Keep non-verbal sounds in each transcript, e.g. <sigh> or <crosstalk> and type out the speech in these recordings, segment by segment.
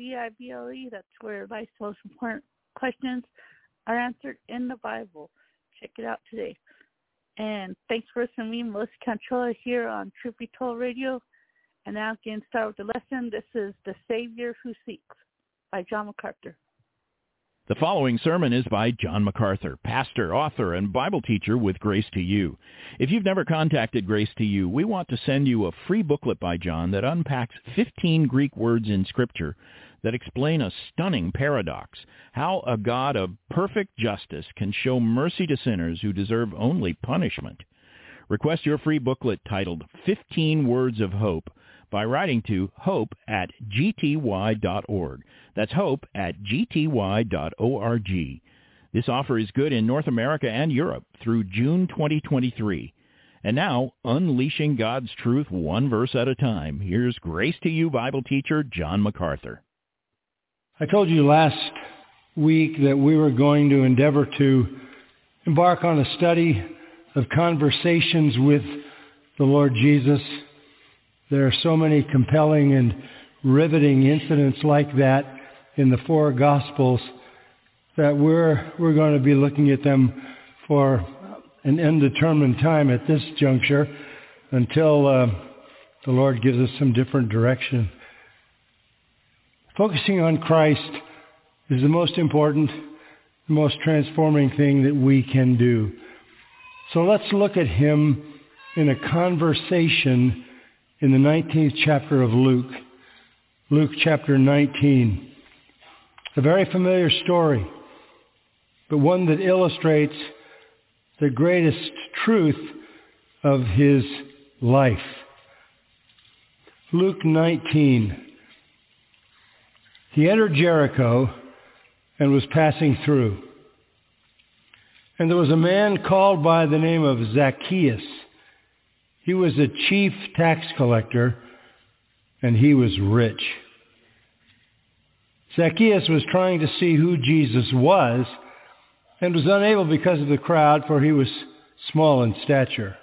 B-I-B-L-E. That's where life's most important questions are answered in the Bible. Check it out today. And thanks for listening to me, Melissa Controller, here on Truth Be Told Radio. And now getting started with the lesson. This is The Savior Who Seeks by John MacArthur. The following sermon is by John MacArthur, pastor, author, and Bible teacher with Grace to You. If you've never contacted Grace to You, we want to send you a free booklet by John that unpacks 15 Greek words in Scripture that explain a stunning paradox, how a God of perfect justice can show mercy to sinners who deserve only punishment. Request your free booklet titled 15 Words of Hope by writing to hope at gty.org. That's hope at gty.org. This offer is good in North America and Europe through June 2023. And now, unleashing God's truth one verse at a time, here's Grace to You Bible teacher John MacArthur. I told you last week that we were going to endeavor to embark on a study of conversations with the Lord Jesus. There are so many compelling and riveting incidents like that in the four Gospels that we're, we're going to be looking at them for an indeterminate time at this juncture until uh, the Lord gives us some different direction. Focusing on Christ is the most important, the most transforming thing that we can do. So let's look at him in a conversation in the 19th chapter of Luke. Luke chapter 19. A very familiar story, but one that illustrates the greatest truth of his life. Luke 19. He entered Jericho and was passing through. And there was a man called by the name of Zacchaeus. He was a chief tax collector, and he was rich. Zacchaeus was trying to see who Jesus was and was unable because of the crowd, for he was small in stature.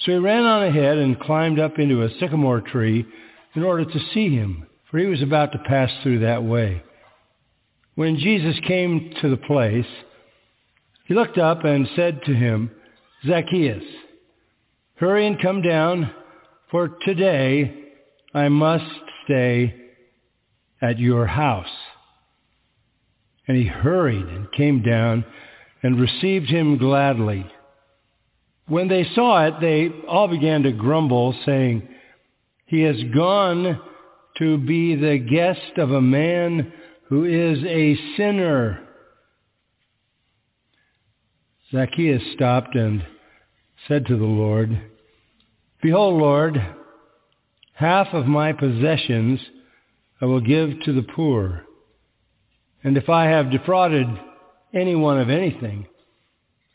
So he ran on ahead and climbed up into a sycamore tree in order to see him, for he was about to pass through that way. When Jesus came to the place, he looked up and said to him, Zacchaeus, hurry and come down, for today I must stay at your house. And he hurried and came down and received him gladly. When they saw it, they all began to grumble, saying, He has gone to be the guest of a man who is a sinner. Zacchaeus stopped and said to the Lord, Behold, Lord, half of my possessions I will give to the poor. And if I have defrauded anyone of anything,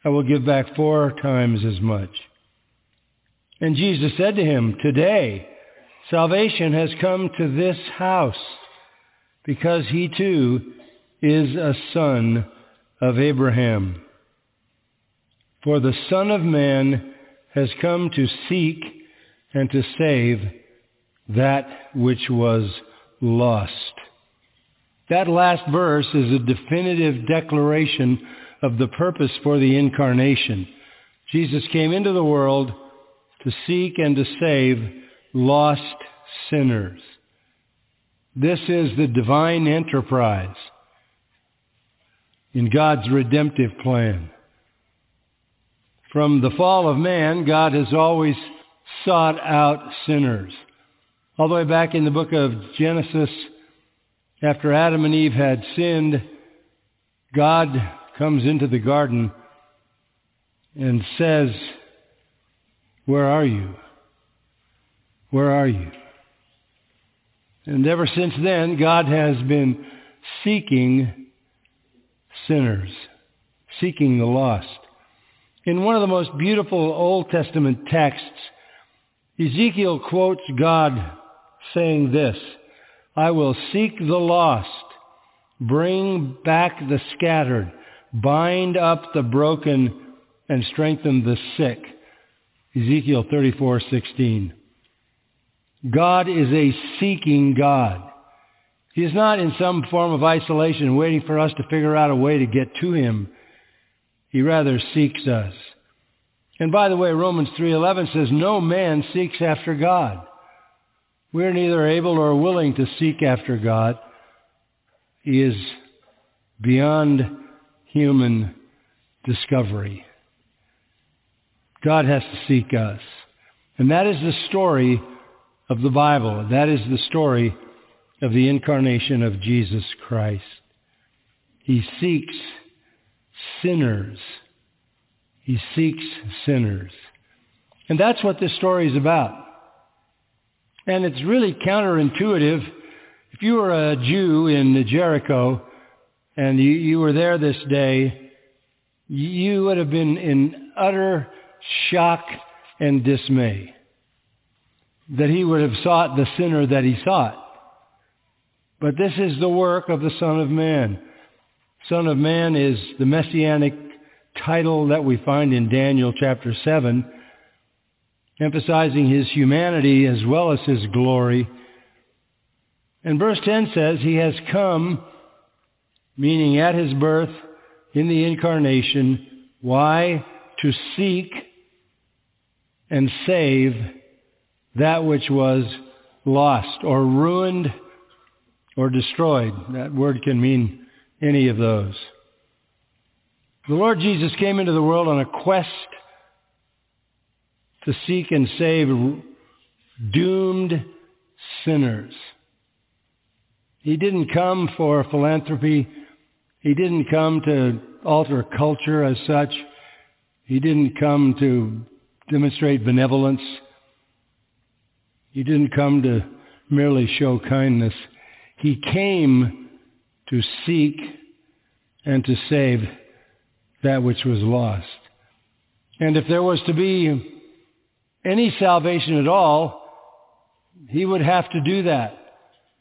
I will give back four times as much. And Jesus said to him, Today salvation has come to this house, because he too is a son of Abraham. For the Son of Man has come to seek and to save that which was lost. That last verse is a definitive declaration of the purpose for the incarnation. Jesus came into the world to seek and to save lost sinners. This is the divine enterprise in God's redemptive plan. From the fall of man, God has always sought out sinners. All the way back in the book of Genesis, after Adam and Eve had sinned, God comes into the garden and says, where are you? Where are you? And ever since then, God has been seeking sinners, seeking the lost. In one of the most beautiful Old Testament texts, Ezekiel quotes God saying this, I will seek the lost, bring back the scattered, bind up the broken, and strengthen the sick. Ezekiel 34:16. God is a seeking God. He is not in some form of isolation waiting for us to figure out a way to get to him. He rather seeks us. And by the way, Romans 3:11 says no man seeks after God. We're neither able or willing to seek after God. He is beyond human discovery. God has to seek us. And that is the story of the Bible. That is the story of the incarnation of Jesus Christ. He seeks sinners. He seeks sinners. And that's what this story is about. And it's really counterintuitive. If you were a Jew in Jericho and you, you were there this day, you would have been in utter shock and dismay that he would have sought the sinner that he sought. But this is the work of the Son of Man. Son of Man is the messianic title that we find in Daniel chapter 7 emphasizing his humanity as well as his glory. And verse 10 says, He has come, meaning at his birth, in the incarnation. Why? To seek and save that which was lost or ruined or destroyed. That word can mean any of those. The Lord Jesus came into the world on a quest to seek and save doomed sinners. He didn't come for philanthropy. He didn't come to alter culture as such. He didn't come to demonstrate benevolence. He didn't come to merely show kindness. He came to seek and to save that which was lost. And if there was to be any salvation at all, he would have to do that.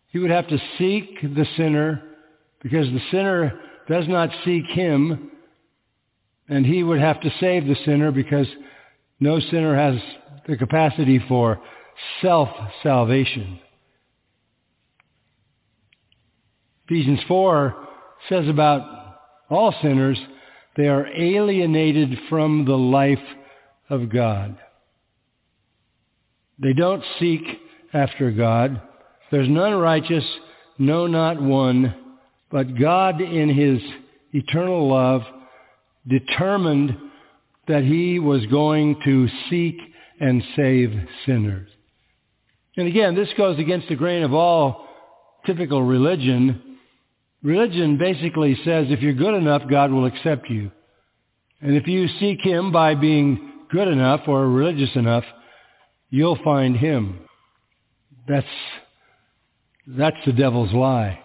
He would have to seek the sinner because the sinner does not seek him, and he would have to save the sinner because no sinner has the capacity for self-salvation. Ephesians 4 says about all sinners, they are alienated from the life of God. They don't seek after God. There's none righteous, no, not one. But God in his eternal love determined that he was going to seek and save sinners. And again, this goes against the grain of all typical religion. Religion basically says if you're good enough, God will accept you. And if you seek him by being good enough or religious enough, you'll find him. That's, that's the devil's lie.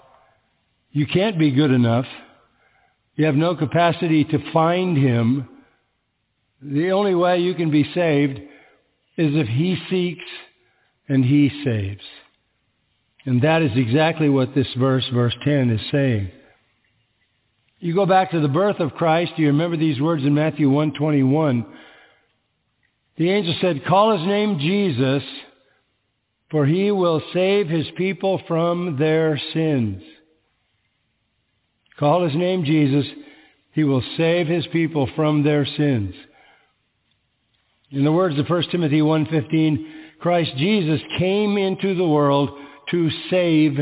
You can't be good enough. You have no capacity to find him. The only way you can be saved is if he seeks and he saves. And that is exactly what this verse, verse 10, is saying. You go back to the birth of Christ, you remember these words in Matthew 121. The angel said, call his name Jesus, for he will save his people from their sins. Call his name Jesus. He will save his people from their sins. In the words of 1 Timothy 1.15, Christ Jesus came into the world to save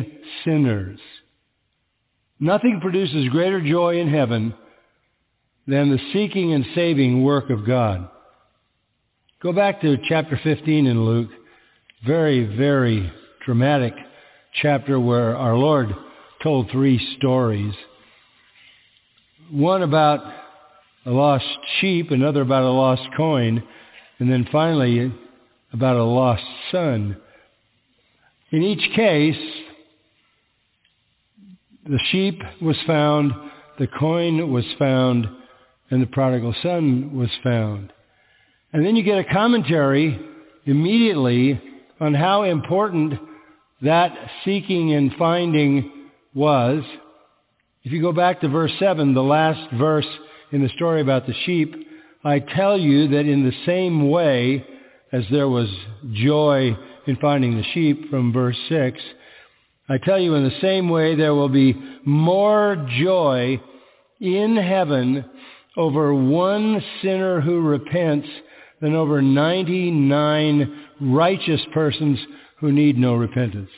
sinners. Nothing produces greater joy in heaven than the seeking and saving work of God. Go back to chapter 15 in Luke. Very, very dramatic chapter where our Lord told three stories. One about a lost sheep, another about a lost coin, and then finally about a lost son. In each case, the sheep was found, the coin was found, and the prodigal son was found. And then you get a commentary immediately on how important that seeking and finding was. If you go back to verse 7, the last verse in the story about the sheep, I tell you that in the same way as there was joy in finding the sheep from verse 6, I tell you in the same way there will be more joy in heaven over one sinner who repents than over 99 righteous persons who need no repentance.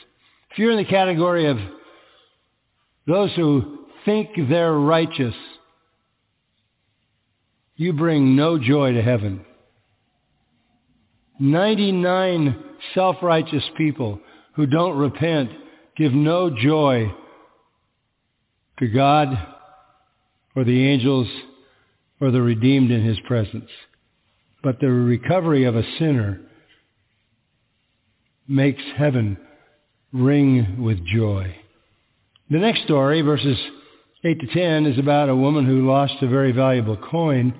If you're in the category of those who think they're righteous, you bring no joy to heaven. 99 self-righteous people who don't repent give no joy to God or the angels or the redeemed in his presence. But the recovery of a sinner makes heaven ring with joy. The next story, verses 8 to 10, is about a woman who lost a very valuable coin.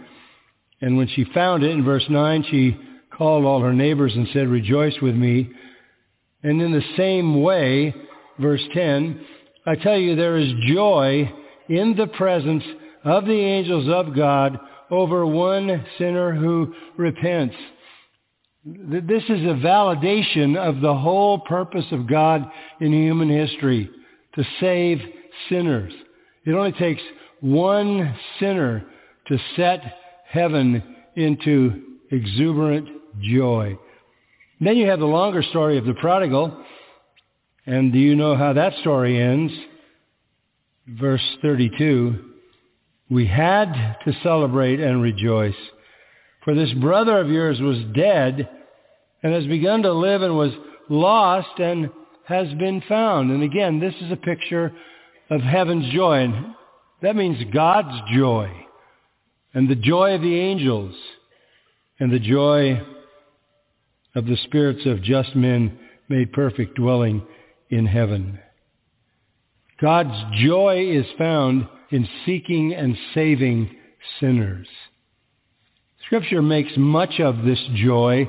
And when she found it, in verse 9, she called all her neighbors and said, Rejoice with me. And in the same way, verse 10, I tell you there is joy in the presence of the angels of God over one sinner who repents. This is a validation of the whole purpose of God in human history, to save sinners. It only takes one sinner to set heaven into exuberant joy. Then you have the longer story of the prodigal. And do you know how that story ends? Verse 32. We had to celebrate and rejoice. For this brother of yours was dead and has begun to live and was lost and has been found. And again, this is a picture of heaven's joy. And that means God's joy and the joy of the angels and the joy of the spirits of just men made perfect dwelling in heaven. God's joy is found in seeking and saving sinners. Scripture makes much of this joy.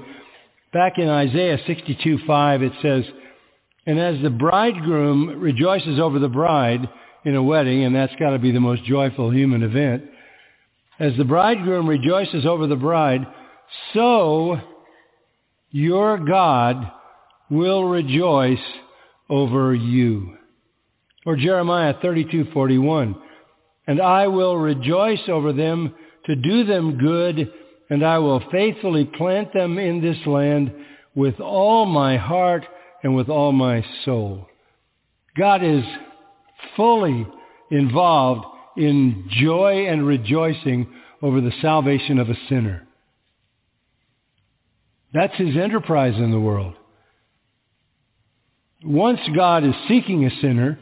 Back in Isaiah 62:5 it says, And as the bridegroom rejoices over the bride in a wedding, and that's got to be the most joyful human event, as the bridegroom rejoices over the bride, so your God will rejoice over you. Or Jeremiah 32:41, and I will rejoice over them to do them good, and I will faithfully plant them in this land with all my heart and with all my soul. God is fully involved in joy and rejoicing over the salvation of a sinner. That's his enterprise in the world. Once God is seeking a sinner,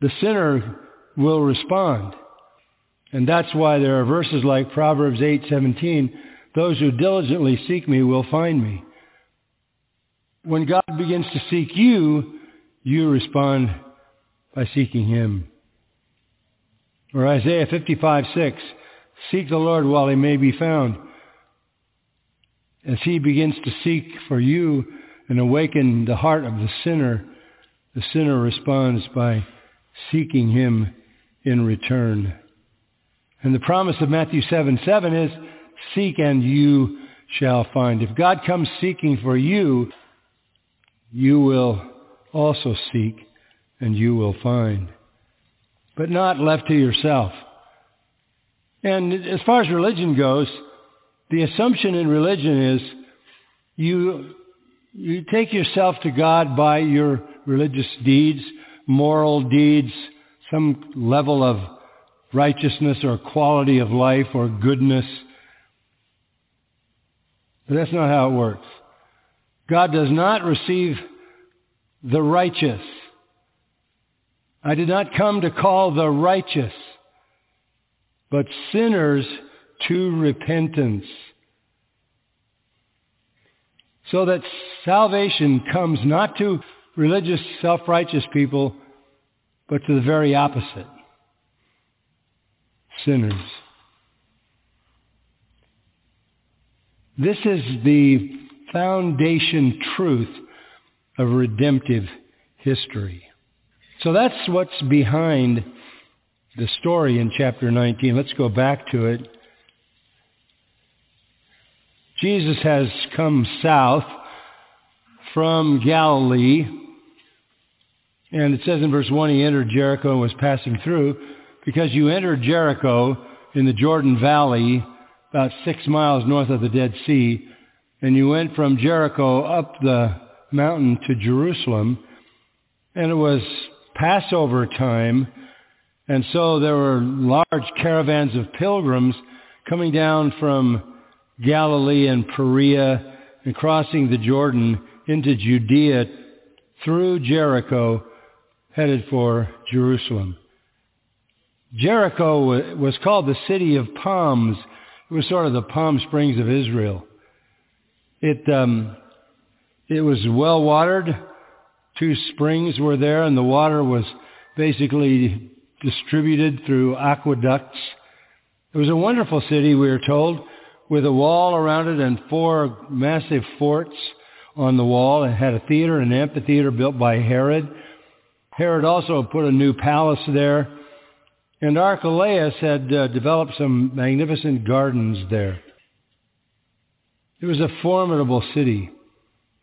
the sinner will respond. And that's why there are verses like Proverbs 8:17, those who diligently seek me will find me. When God begins to seek you, you respond by seeking him. Or Isaiah 55:6, seek the Lord while he may be found. As he begins to seek for you and awaken the heart of the sinner, the sinner responds by seeking him in return. And the promise of Matthew 7, 7 is, seek and you shall find. If God comes seeking for you, you will also seek and you will find. But not left to yourself. And as far as religion goes, the assumption in religion is you, you take yourself to God by your religious deeds, moral deeds, some level of righteousness or quality of life or goodness. But that's not how it works. God does not receive the righteous. I did not come to call the righteous, but sinners to repentance. So that salvation comes not to religious, self-righteous people, but to the very opposite sinners. This is the foundation truth of redemptive history. So that's what's behind the story in chapter 19. Let's go back to it. Jesus has come south from Galilee, and it says in verse 1 he entered Jericho and was passing through. Because you entered Jericho in the Jordan Valley, about six miles north of the Dead Sea, and you went from Jericho up the mountain to Jerusalem, and it was Passover time, and so there were large caravans of pilgrims coming down from Galilee and Perea and crossing the Jordan into Judea through Jericho, headed for Jerusalem. Jericho was called the city of palms. It was sort of the Palm Springs of Israel. It um, it was well watered. Two springs were there, and the water was basically distributed through aqueducts. It was a wonderful city, we are told, with a wall around it and four massive forts on the wall. It had a theater, an amphitheater built by Herod. Herod also put a new palace there. And Archelaus had uh, developed some magnificent gardens there. It was a formidable city.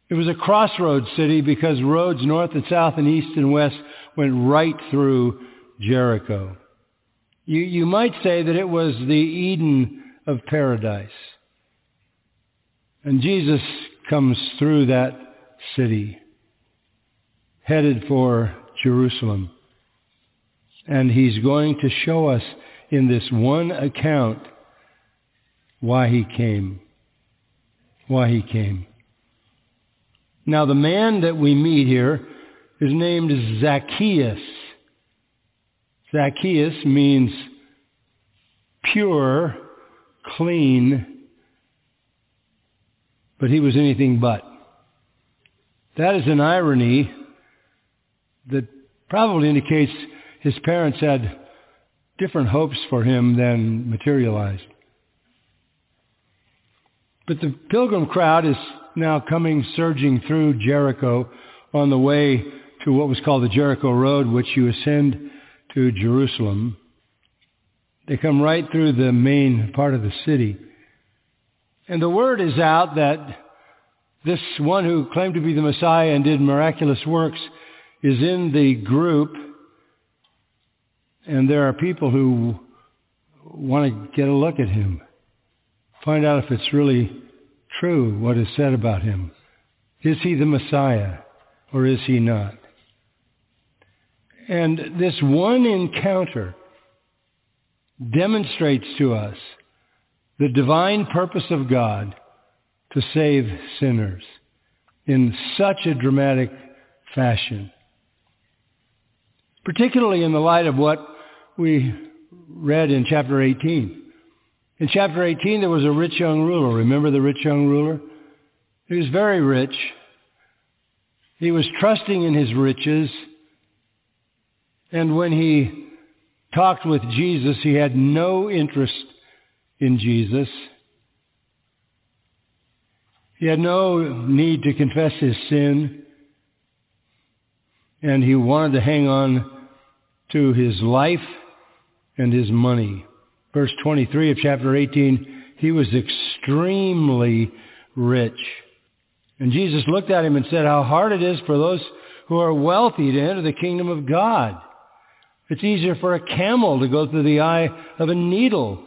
It was a crossroads city because roads north and south and east and west went right through Jericho. You, you might say that it was the Eden of paradise. And Jesus comes through that city, headed for Jerusalem. And he's going to show us in this one account why he came. Why he came. Now the man that we meet here is named Zacchaeus. Zacchaeus means pure, clean, but he was anything but. That is an irony that probably indicates his parents had different hopes for him than materialized. But the pilgrim crowd is now coming surging through Jericho on the way to what was called the Jericho Road, which you ascend to Jerusalem. They come right through the main part of the city. And the word is out that this one who claimed to be the Messiah and did miraculous works is in the group. And there are people who want to get a look at him, find out if it's really true what is said about him. Is he the Messiah or is he not? And this one encounter demonstrates to us the divine purpose of God to save sinners in such a dramatic fashion. Particularly in the light of what we read in chapter 18. In chapter 18, there was a rich young ruler. Remember the rich young ruler? He was very rich. He was trusting in his riches. And when he talked with Jesus, he had no interest in Jesus. He had no need to confess his sin. And he wanted to hang on to his life and his money verse 23 of chapter 18, he was extremely rich. And Jesus looked at him and said, how hard it is for those who are wealthy to enter the kingdom of God. It's easier for a camel to go through the eye of a needle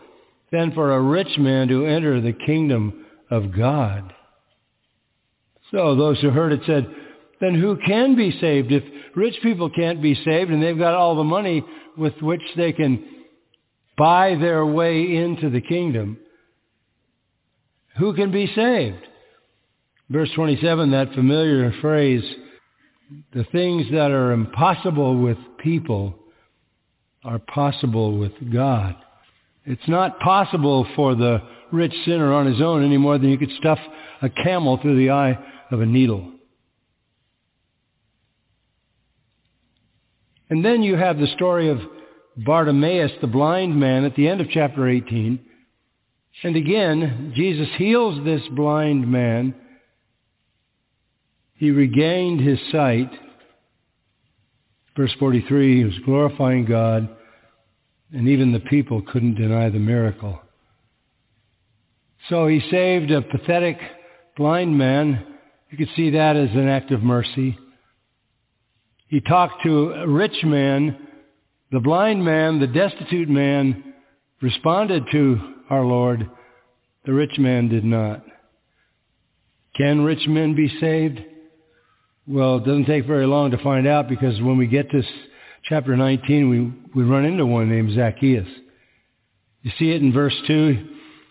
than for a rich man to enter the kingdom of God. So those who heard it said, then who can be saved? If rich people can't be saved and they've got all the money with which they can buy their way into the kingdom, who can be saved? Verse 27, that familiar phrase, the things that are impossible with people are possible with God. It's not possible for the rich sinner on his own any more than you could stuff a camel through the eye of a needle. And then you have the story of Bartimaeus, the blind man, at the end of chapter 18. And again, Jesus heals this blind man. He regained his sight. Verse 43, he was glorifying God, and even the people couldn't deny the miracle. So he saved a pathetic blind man. You could see that as an act of mercy. He talked to a rich man the blind man, the destitute man, responded to our Lord. The rich man did not. Can rich men be saved? Well, it doesn't take very long to find out because when we get to chapter 19, we, we run into one named Zacchaeus. You see it in verse 2.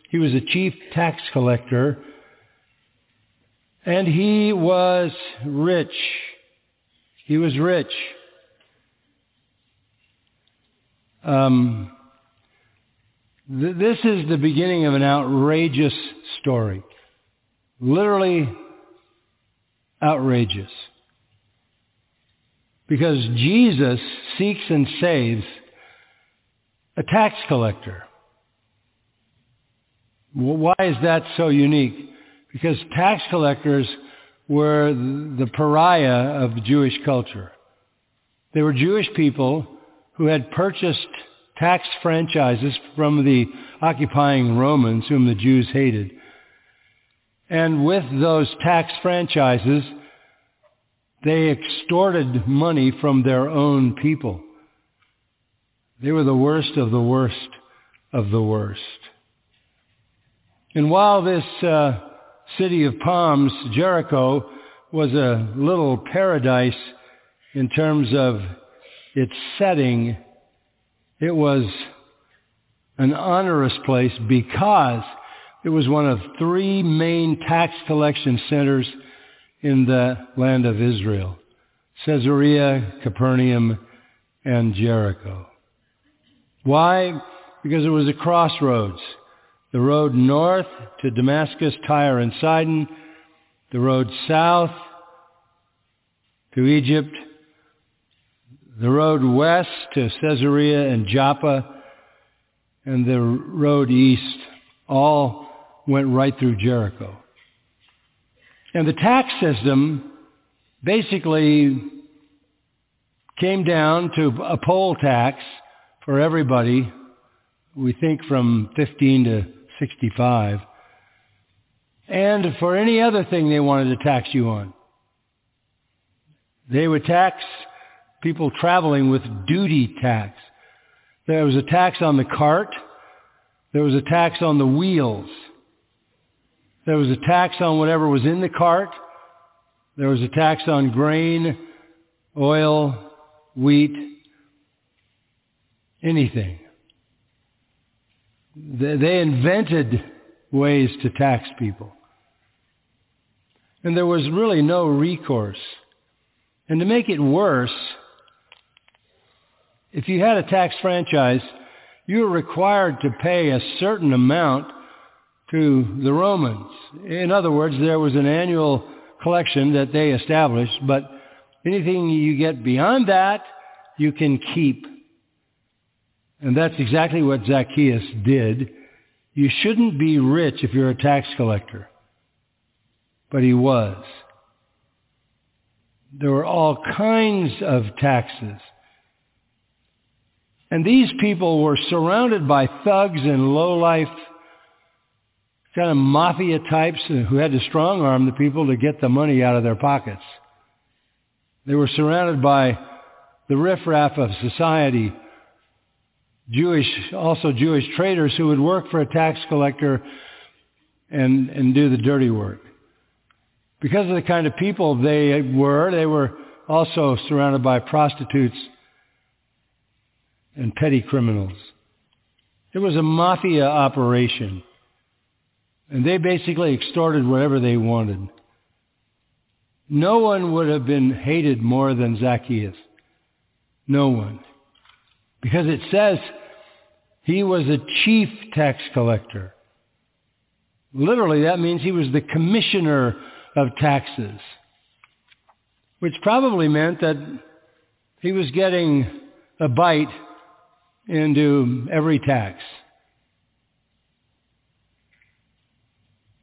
He was a chief tax collector and he was rich. He was rich. Um, th- this is the beginning of an outrageous story. Literally outrageous. Because Jesus seeks and saves a tax collector. Why is that so unique? Because tax collectors were the pariah of Jewish culture. They were Jewish people who had purchased tax franchises from the occupying Romans whom the Jews hated. And with those tax franchises, they extorted money from their own people. They were the worst of the worst of the worst. And while this uh, city of palms, Jericho, was a little paradise in terms of its setting, it was an onerous place because it was one of three main tax collection centers in the land of Israel. Caesarea, Capernaum, and Jericho. Why? Because it was a crossroads. The road north to Damascus, Tyre, and Sidon. The road south to Egypt the road west to Caesarea and Joppa, and the road east all went right through Jericho. And the tax system basically came down to a poll tax for everybody, we think from 15 to 65, and for any other thing they wanted to tax you on. They would tax people traveling with duty tax. There was a tax on the cart. There was a tax on the wheels. There was a tax on whatever was in the cart. There was a tax on grain, oil, wheat, anything. They invented ways to tax people. And there was really no recourse. And to make it worse, if you had a tax franchise, you were required to pay a certain amount to the Romans. In other words, there was an annual collection that they established, but anything you get beyond that, you can keep. And that's exactly what Zacchaeus did. You shouldn't be rich if you're a tax collector. But he was. There were all kinds of taxes. And these people were surrounded by thugs and lowlife kind of mafia types who had to strong arm the people to get the money out of their pockets. They were surrounded by the riffraff of society, Jewish, also Jewish traders who would work for a tax collector and, and do the dirty work. Because of the kind of people they were, they were also surrounded by prostitutes and petty criminals. It was a mafia operation. And they basically extorted whatever they wanted. No one would have been hated more than Zacchaeus. No one. Because it says he was a chief tax collector. Literally, that means he was the commissioner of taxes. Which probably meant that he was getting a bite into every tax.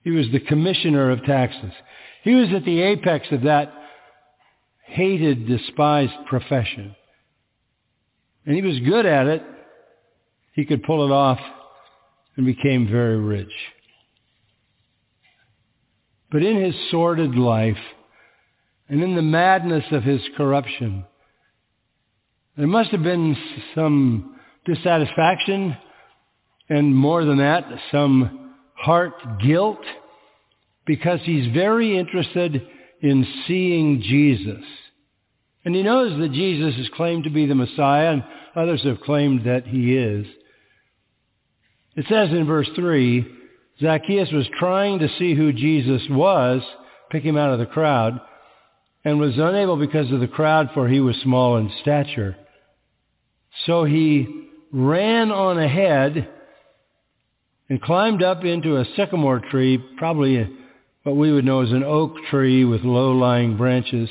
He was the commissioner of taxes. He was at the apex of that hated, despised profession. And he was good at it. He could pull it off and became very rich. But in his sordid life and in the madness of his corruption, there must have been some dissatisfaction and more than that, some heart guilt because he's very interested in seeing Jesus. And he knows that Jesus is claimed to be the Messiah and others have claimed that he is. It says in verse 3, Zacchaeus was trying to see who Jesus was, pick him out of the crowd, and was unable because of the crowd for he was small in stature. So he ran on ahead and climbed up into a sycamore tree, probably what we would know as an oak tree with low-lying branches,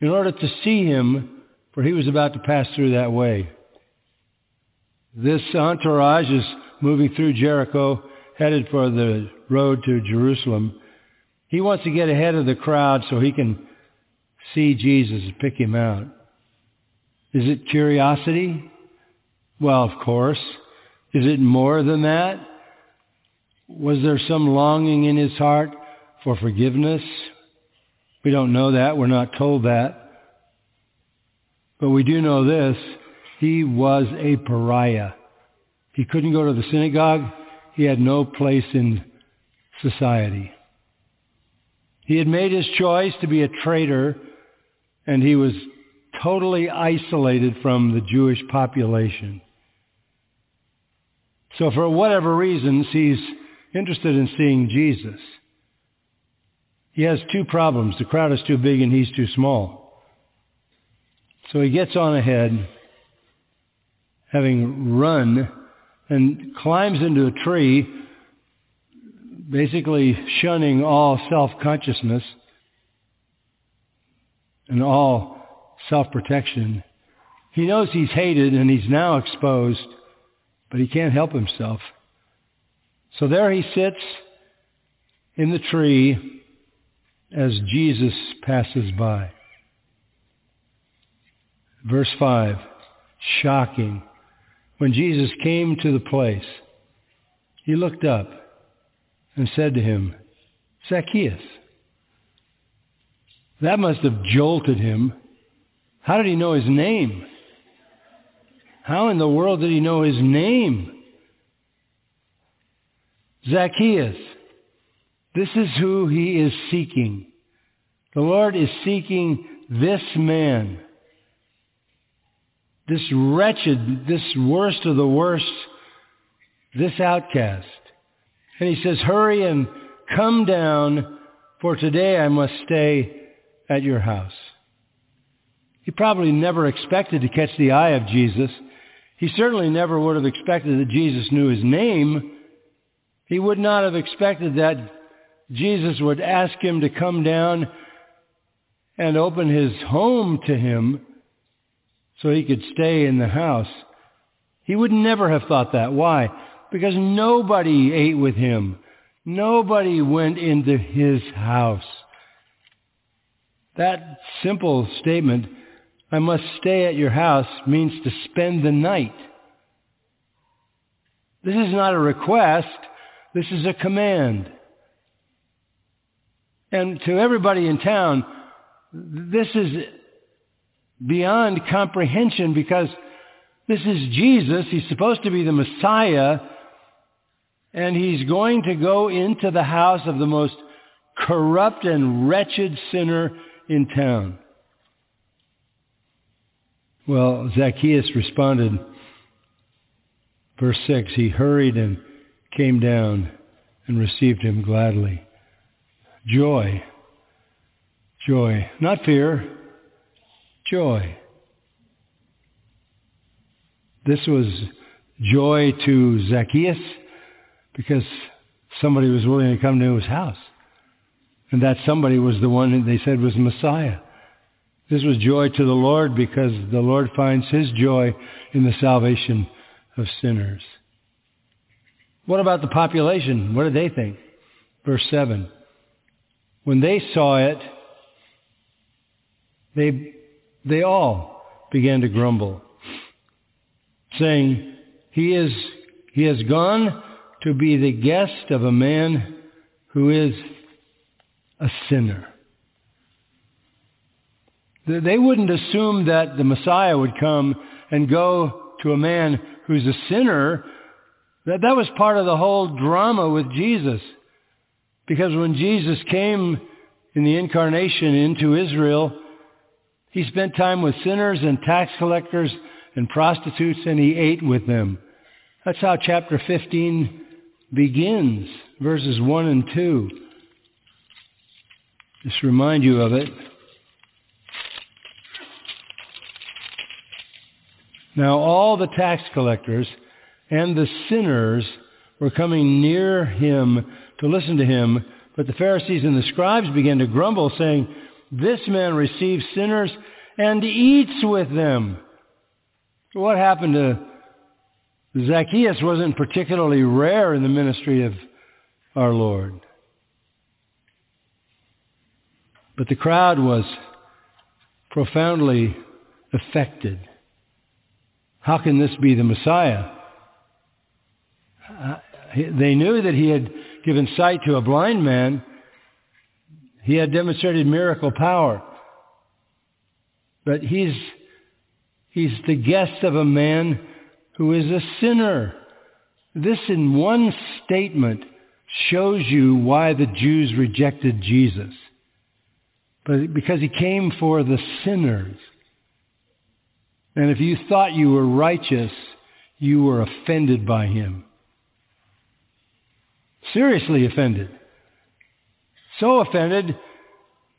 in order to see him, for he was about to pass through that way. This entourage is moving through Jericho, headed for the road to Jerusalem. He wants to get ahead of the crowd so he can see Jesus and pick him out. Is it curiosity? Well, of course. Is it more than that? Was there some longing in his heart for forgiveness? We don't know that. We're not told that. But we do know this. He was a pariah. He couldn't go to the synagogue. He had no place in society. He had made his choice to be a traitor, and he was totally isolated from the Jewish population. So for whatever reasons, he's interested in seeing Jesus. He has two problems. The crowd is too big and he's too small. So he gets on ahead, having run, and climbs into a tree, basically shunning all self-consciousness and all self-protection. He knows he's hated and he's now exposed but he can't help himself. So there he sits in the tree as Jesus passes by. Verse 5, shocking. When Jesus came to the place, he looked up and said to him, Zacchaeus. That must have jolted him. How did he know his name? How in the world did he know his name? Zacchaeus. This is who he is seeking. The Lord is seeking this man, this wretched, this worst of the worst, this outcast. And he says, hurry and come down, for today I must stay at your house. He probably never expected to catch the eye of Jesus. He certainly never would have expected that Jesus knew his name. He would not have expected that Jesus would ask him to come down and open his home to him so he could stay in the house. He would never have thought that. Why? Because nobody ate with him. Nobody went into his house. That simple statement, I must stay at your house, means to spend the night. This is not a request. This is a command. And to everybody in town, this is beyond comprehension because this is Jesus. He's supposed to be the Messiah. And he's going to go into the house of the most corrupt and wretched sinner in town. Well, Zacchaeus responded, verse 6, he hurried and came down and received him gladly. Joy. Joy. Not fear. Joy. This was joy to Zacchaeus because somebody was willing to come to his house. And that somebody was the one that they said was Messiah. This was joy to the Lord because the Lord finds his joy in the salvation of sinners. What about the population? What did they think? Verse 7. When they saw it, they, they all began to grumble, saying, he, is, he has gone to be the guest of a man who is a sinner. They wouldn't assume that the Messiah would come and go to a man who's a sinner. That, that was part of the whole drama with Jesus. Because when Jesus came in the incarnation into Israel, he spent time with sinners and tax collectors and prostitutes and he ate with them. That's how chapter 15 begins, verses 1 and 2. Just remind you of it. Now all the tax collectors and the sinners were coming near him to listen to him, but the Pharisees and the scribes began to grumble, saying, This man receives sinners and eats with them. What happened to Zacchaeus wasn't particularly rare in the ministry of our Lord. But the crowd was profoundly affected. How can this be the Messiah? Uh, they knew that he had given sight to a blind man. He had demonstrated miracle power. But he's, he's the guest of a man who is a sinner. This in one statement shows you why the Jews rejected Jesus. But because he came for the sinners. And if you thought you were righteous, you were offended by him. Seriously offended. So offended,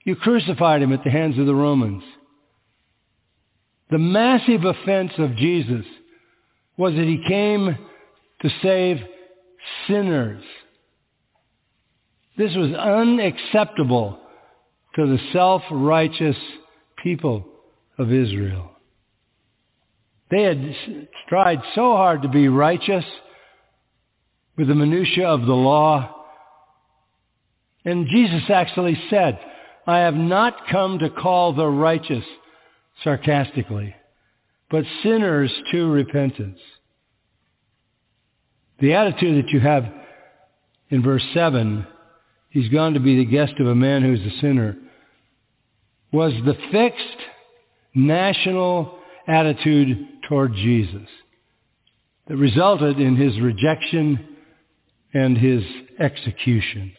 you crucified him at the hands of the Romans. The massive offense of Jesus was that he came to save sinners. This was unacceptable to the self-righteous people of Israel. They had tried so hard to be righteous with the minutiae of the law. And Jesus actually said, I have not come to call the righteous, sarcastically, but sinners to repentance. The attitude that you have in verse 7, he's gone to be the guest of a man who's a sinner, was the fixed national attitude toward Jesus that resulted in his rejection and his execution.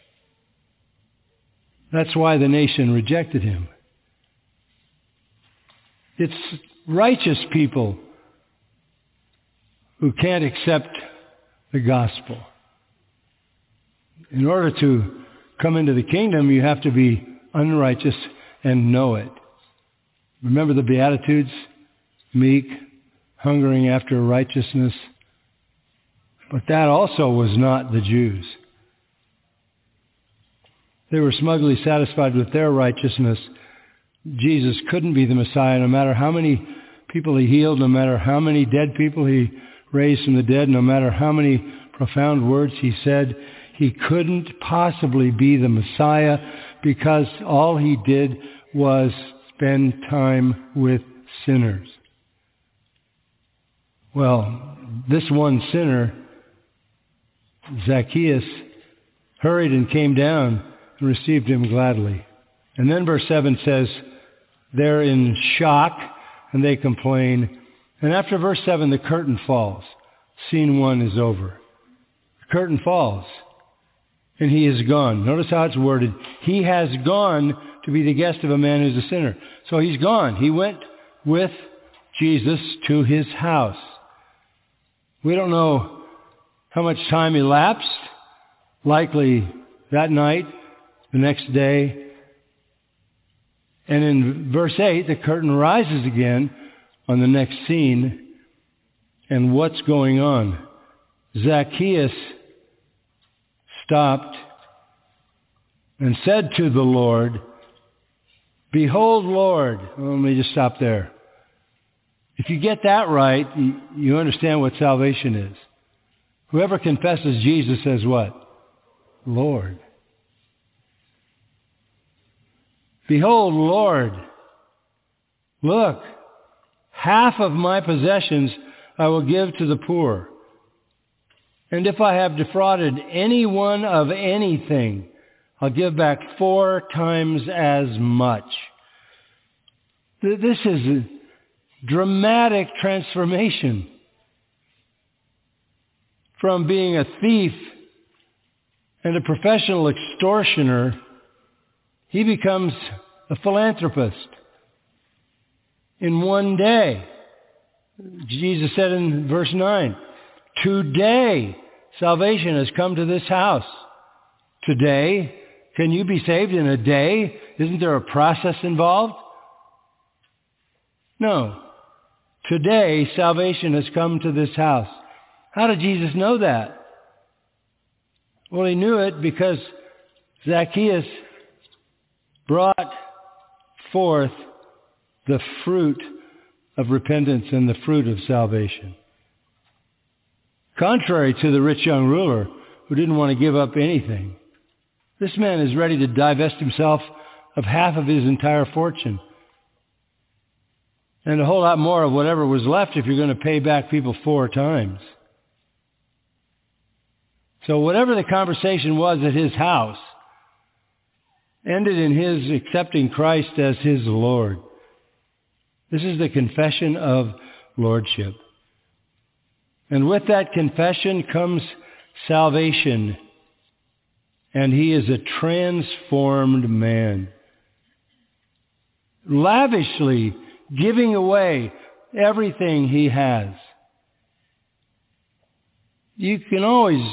That's why the nation rejected him. It's righteous people who can't accept the gospel. In order to come into the kingdom, you have to be unrighteous and know it. Remember the Beatitudes? Meek, hungering after righteousness. But that also was not the Jews. They were smugly satisfied with their righteousness. Jesus couldn't be the Messiah no matter how many people he healed, no matter how many dead people he raised from the dead, no matter how many profound words he said. He couldn't possibly be the Messiah because all he did was spend time with sinners. Well, this one sinner, Zacchaeus, hurried and came down and received him gladly. And then verse 7 says, they're in shock and they complain. And after verse 7, the curtain falls. Scene 1 is over. The curtain falls. And he is gone. Notice how it's worded. He has gone to be the guest of a man who's a sinner. So he's gone. He went with Jesus to his house. We don't know how much time elapsed. Likely that night, the next day. And in verse 8, the curtain rises again on the next scene. And what's going on? Zacchaeus stopped and said to the Lord, Behold, Lord. Well, let me just stop there. If you get that right, you understand what salvation is. Whoever confesses Jesus says what? Lord. Behold, Lord, look, half of my possessions I will give to the poor. And if I have defrauded anyone of anything, I'll give back four times as much. This is a dramatic transformation from being a thief and a professional extortioner he becomes a philanthropist in one day. Jesus said in verse 9, Today salvation has come to this house. Today, can you be saved in a day? Isn't there a process involved? No. Today, salvation has come to this house. How did Jesus know that? Well, he knew it because Zacchaeus brought forth the fruit of repentance and the fruit of salvation. Contrary to the rich young ruler who didn't want to give up anything, this man is ready to divest himself of half of his entire fortune and a whole lot more of whatever was left if you're going to pay back people four times. So whatever the conversation was at his house, ended in his accepting Christ as his Lord. This is the confession of lordship. And with that confession comes salvation. And he is a transformed man. Lavishly giving away everything he has. You can always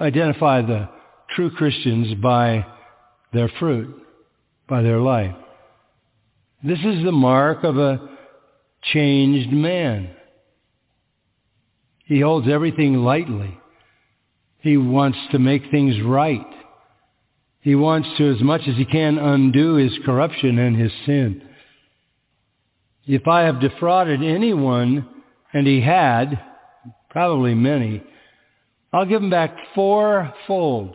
identify the true Christians by their fruit, by their life. This is the mark of a changed man. He holds everything lightly. He wants to make things right. He wants to, as much as he can, undo his corruption and his sin. If I have defrauded anyone and he had, probably many, I'll give them back fourfold.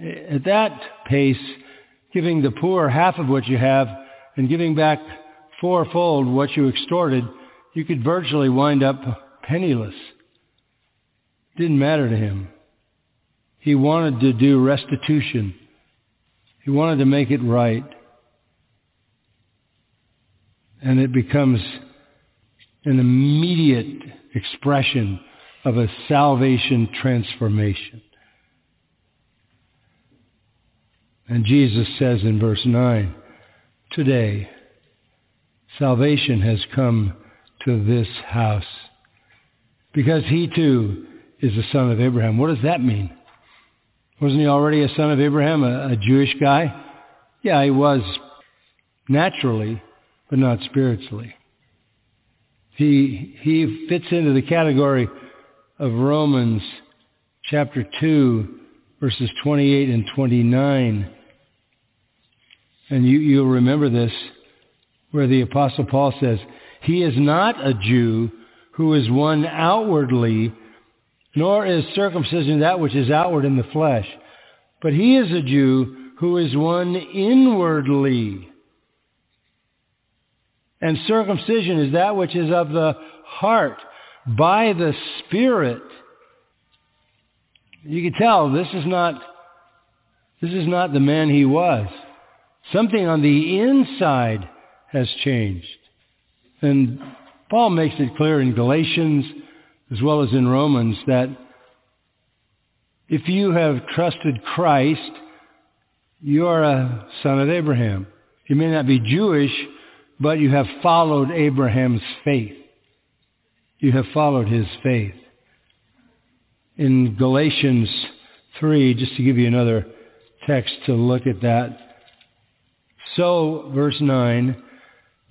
At that pace, giving the poor half of what you have and giving back fourfold what you extorted, you could virtually wind up penniless. Didn't matter to him. He wanted to do restitution. He wanted to make it right. And it becomes an immediate expression of a salvation transformation. And Jesus says in verse 9, today salvation has come to this house because he too is a son of Abraham. What does that mean? Wasn't he already a son of Abraham, a, a Jewish guy? Yeah, he was naturally, but not spiritually. He, he fits into the category of Romans chapter 2, verses 28 and 29. And you, you'll remember this, where the Apostle Paul says, He is not a Jew who is one outwardly, nor is circumcision that which is outward in the flesh. But he is a Jew who is one inwardly. And circumcision is that which is of the heart, by the Spirit. You can tell this is not this is not the man he was. Something on the inside has changed. And Paul makes it clear in Galatians as well as in Romans that if you have trusted Christ, you are a son of Abraham. You may not be Jewish, but you have followed Abraham's faith. You have followed his faith. In Galatians 3, just to give you another text to look at that. So, verse 9,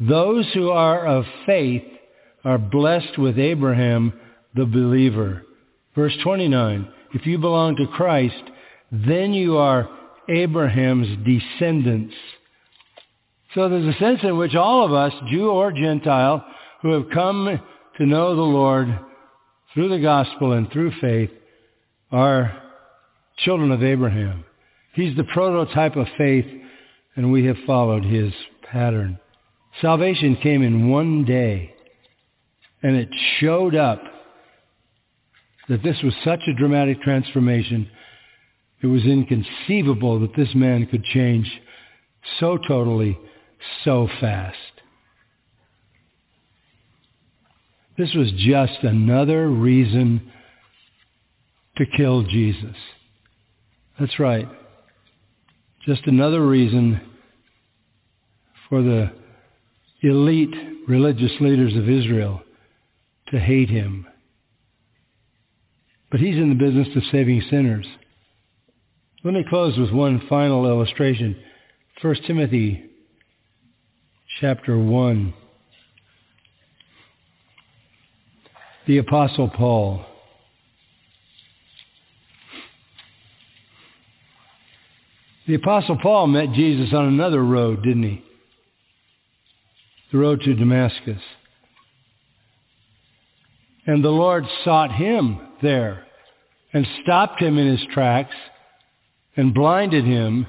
those who are of faith are blessed with Abraham the believer. Verse 29, if you belong to Christ, then you are Abraham's descendants. So there's a sense in which all of us, Jew or Gentile, who have come to know the Lord through the gospel and through faith, are children of Abraham. He's the prototype of faith, and we have followed his pattern. Salvation came in one day, and it showed up that this was such a dramatic transformation. It was inconceivable that this man could change so totally, so fast. This was just another reason to kill Jesus. That's right. Just another reason for the elite religious leaders of Israel to hate him. But he's in the business of saving sinners. Let me close with one final illustration. 1 Timothy chapter 1. The Apostle Paul. The Apostle Paul met Jesus on another road, didn't he? The road to Damascus. And the Lord sought him there and stopped him in his tracks and blinded him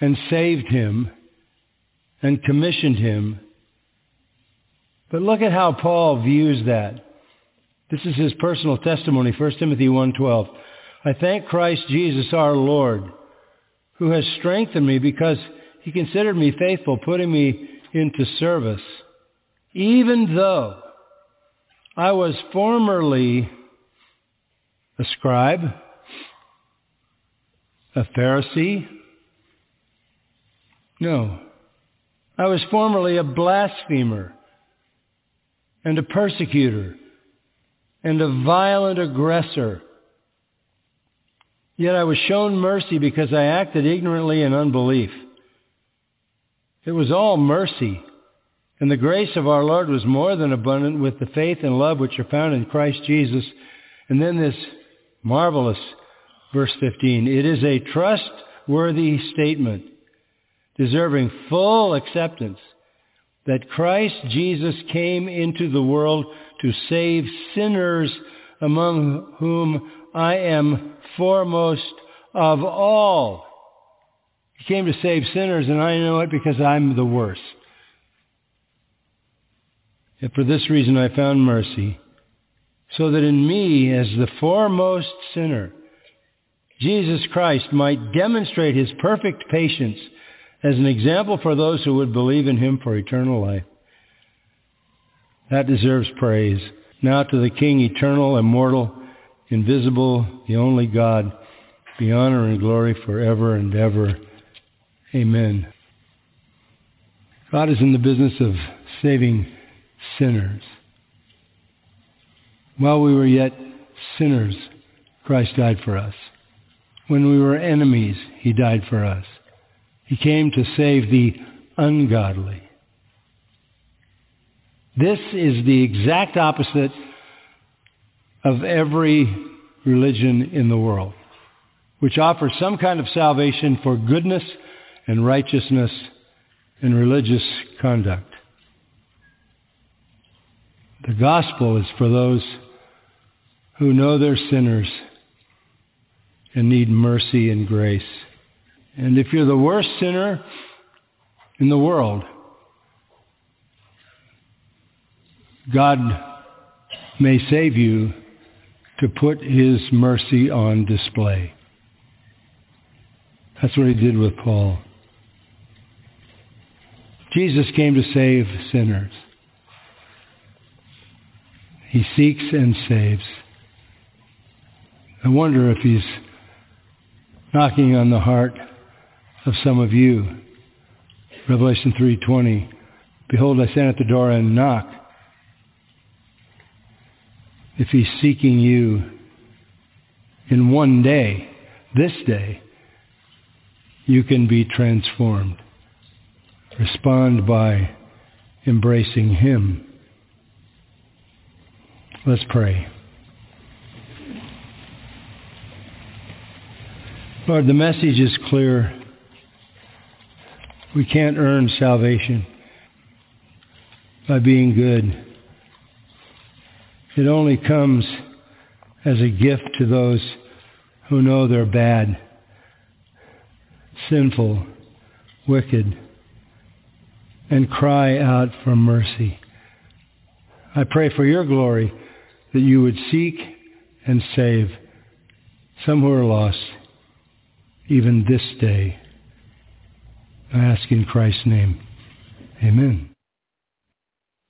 and saved him and commissioned him. But look at how Paul views that. This is his personal testimony, 1 Timothy 1.12. I thank Christ Jesus our Lord, who has strengthened me because he considered me faithful, putting me into service, even though I was formerly a scribe, a Pharisee. No. I was formerly a blasphemer and a persecutor and a violent aggressor. Yet I was shown mercy because I acted ignorantly in unbelief. It was all mercy. And the grace of our Lord was more than abundant with the faith and love which are found in Christ Jesus. And then this marvelous verse 15. It is a trustworthy statement deserving full acceptance that Christ Jesus came into the world to save sinners among whom I am foremost of all. He came to save sinners, and I know it because I'm the worst. And for this reason I found mercy, so that in me, as the foremost sinner, Jesus Christ might demonstrate his perfect patience as an example for those who would believe in him for eternal life. That deserves praise. Now to the King, eternal, immortal, invisible, the only God, be honor and glory forever and ever. Amen. God is in the business of saving sinners. While we were yet sinners, Christ died for us. When we were enemies, he died for us. He came to save the ungodly. This is the exact opposite of every religion in the world, which offers some kind of salvation for goodness and righteousness and religious conduct. The gospel is for those who know they're sinners and need mercy and grace. And if you're the worst sinner in the world, God may save you to put his mercy on display. That's what he did with Paul. Jesus came to save sinners. He seeks and saves. I wonder if he's knocking on the heart of some of you. Revelation 3:20. Behold, I stand at the door and knock. If he's seeking you in one day, this day, you can be transformed. Respond by embracing him. Let's pray. Lord, the message is clear. We can't earn salvation by being good. It only comes as a gift to those who know they're bad, sinful, wicked, and cry out for mercy. I pray for your glory that you would seek and save some who are lost even this day. I ask in Christ's name. Amen.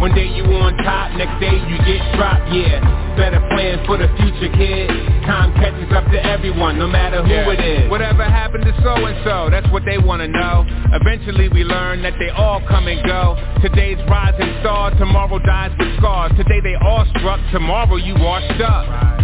One day you on top, next day you get dropped, yeah. Better plans for the future, kid. Time catches up to everyone, no matter who yeah. it is. Whatever happened to so-and-so, that's what they wanna know. Eventually we learn that they all come and go. Today's rising star, tomorrow dies with scars. Today they all struck, tomorrow you washed up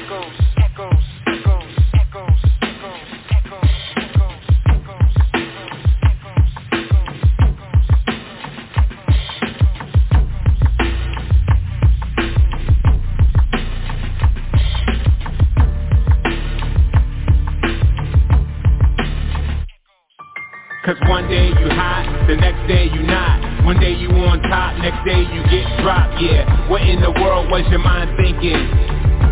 day you get dropped, yeah. What in the world was your mind thinking?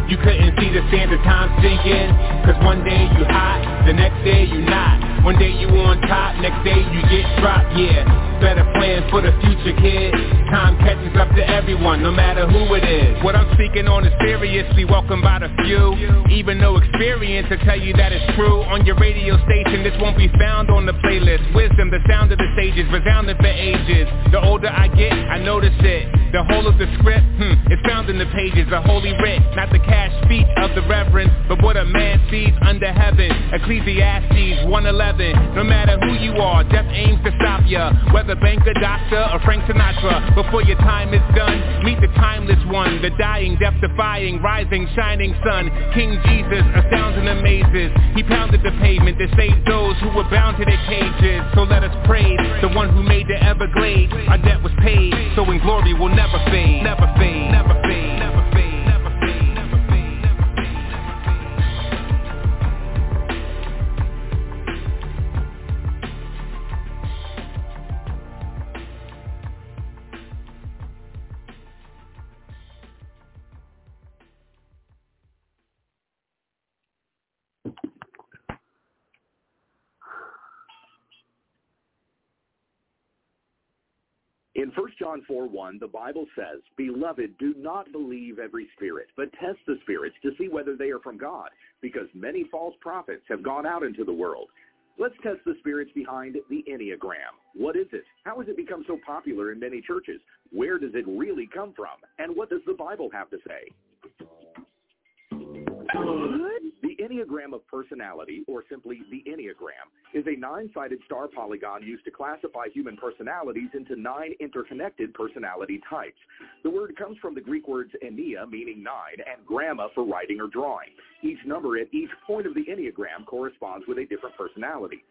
You couldn't see the sand of time sinking. Cause one day you hot, the next day you not One day you on top, next day you get dropped, yeah. Better plan for the future, kid. Time catches up to everyone, no matter who it is. What I'm speaking on is seriously welcomed by the few. Even no experience to tell you that it's true. On your radio station, this won't be found on the playlist. Wisdom, the sound of the sages, resounding for ages. The older I get, I notice it The whole of the script, hmm, it's found in the pages The holy writ, not the cash speech of the reverend But what a man sees under heaven. Ecclesiastes 111 No matter who you are, death aims to stop ya. Whether banker, doctor, or Frank Sinatra Before your time is done, meet the timeless one The dying, death-defying, rising, shining sun. King Jesus astounds and amazes. He pounded the pavement to save those who were bound to their cages. So let us praise the one who made the Everglades. Our debt was paid, so in glory will never fade Never fade, never fade, never fade In 1 John 4, 1, the Bible says, Beloved, do not believe every spirit, but test the spirits to see whether they are from God, because many false prophets have gone out into the world. Let's test the spirits behind the Enneagram. What is it? How has it become so popular in many churches? Where does it really come from? And what does the Bible have to say? The Enneagram of Personality, or simply the Enneagram, is a nine-sided star polygon used to classify human personalities into nine interconnected personality types. The word comes from the Greek words ennea, meaning nine, and gramma for writing or drawing. Each number at each point of the Enneagram corresponds with a different personality.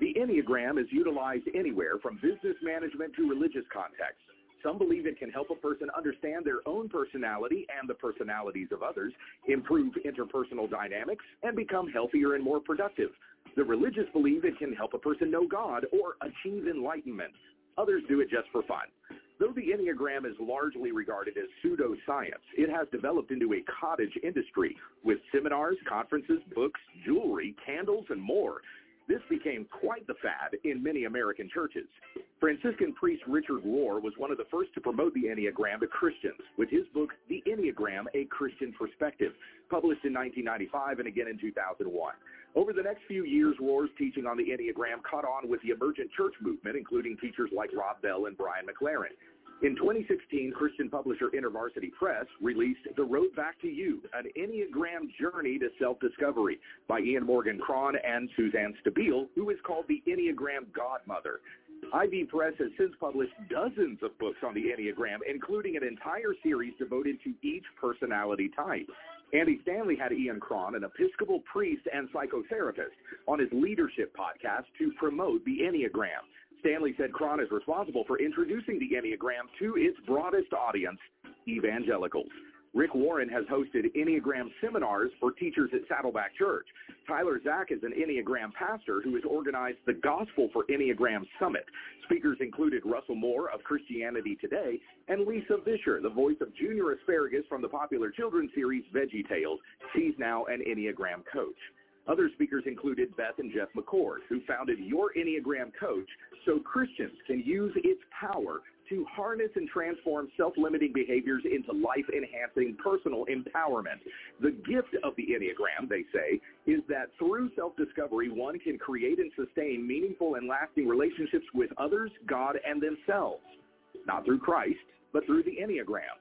The Enneagram is utilized anywhere from business management to religious contexts. Some believe it can help a person understand their own personality and the personalities of others, improve interpersonal dynamics, and become healthier and more productive. The religious believe it can help a person know God or achieve enlightenment. Others do it just for fun. Though the Enneagram is largely regarded as pseudoscience, it has developed into a cottage industry with seminars, conferences, books, jewelry, candles, and more. This became quite the fad in many American churches. Franciscan priest Richard Rohr was one of the first to promote the Enneagram to Christians with his book, The Enneagram, A Christian Perspective, published in 1995 and again in 2001. Over the next few years, Rohr's teaching on the Enneagram caught on with the emergent church movement, including teachers like Rob Bell and Brian McLaren. In 2016, Christian publisher InterVarsity Press released The Road Back to You, an Enneagram Journey to Self-Discovery by Ian Morgan Cron and Suzanne Stabile, who is called the Enneagram Godmother. Ivy Press has since published dozens of books on the Enneagram, including an entire series devoted to each personality type. Andy Stanley had Ian Cron, an Episcopal priest and psychotherapist, on his leadership podcast to promote the Enneagram. Stanley said Cron is responsible for introducing the Enneagram to its broadest audience, evangelicals. Rick Warren has hosted Enneagram seminars for teachers at Saddleback Church. Tyler Zach is an Enneagram pastor who has organized the Gospel for Enneagram Summit. Speakers included Russell Moore of Christianity Today and Lisa Vischer, the voice of Junior Asparagus from the popular children's series Veggie Tales. She's now an Enneagram coach. Other speakers included Beth and Jeff McCord, who founded Your Enneagram Coach so Christians can use its power to harness and transform self-limiting behaviors into life-enhancing personal empowerment. The gift of the Enneagram, they say, is that through self-discovery, one can create and sustain meaningful and lasting relationships with others, God, and themselves. Not through Christ, but through the Enneagram.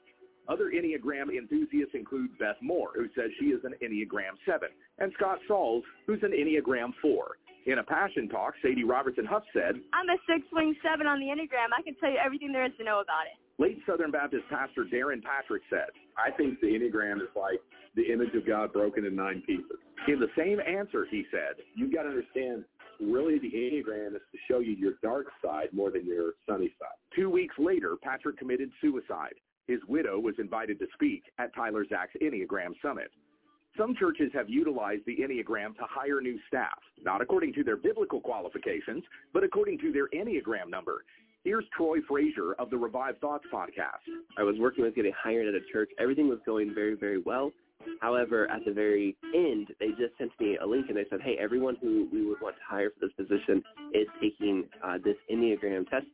Other Enneagram enthusiasts include Beth Moore, who says she is an Enneagram 7, and Scott Sauls, who's an Enneagram 4. In a passion talk, Sadie Robertson Huff said, I'm a six wing seven on the Enneagram. I can tell you everything there is to know about it. Late Southern Baptist pastor Darrin Patrick said, I think the Enneagram is like the image of God broken in nine pieces. In the same answer, he said, You've got to understand, really the Enneagram is to show you your dark side more than your sunny side. Two weeks later, Patrick committed suicide. His widow was invited to speak at Tyler Zach's Enneagram Summit. Some churches have utilized the Enneagram to hire new staff, not according to their biblical qualifications, but according to their Enneagram number. Here's Troy Frazier of the Revived Thoughts podcast. I was working with getting hired at a church. Everything was going very, very well. However, at the very end, they just sent me a link and they said, hey, everyone who we would want to hire for this position is taking uh, this Enneagram test.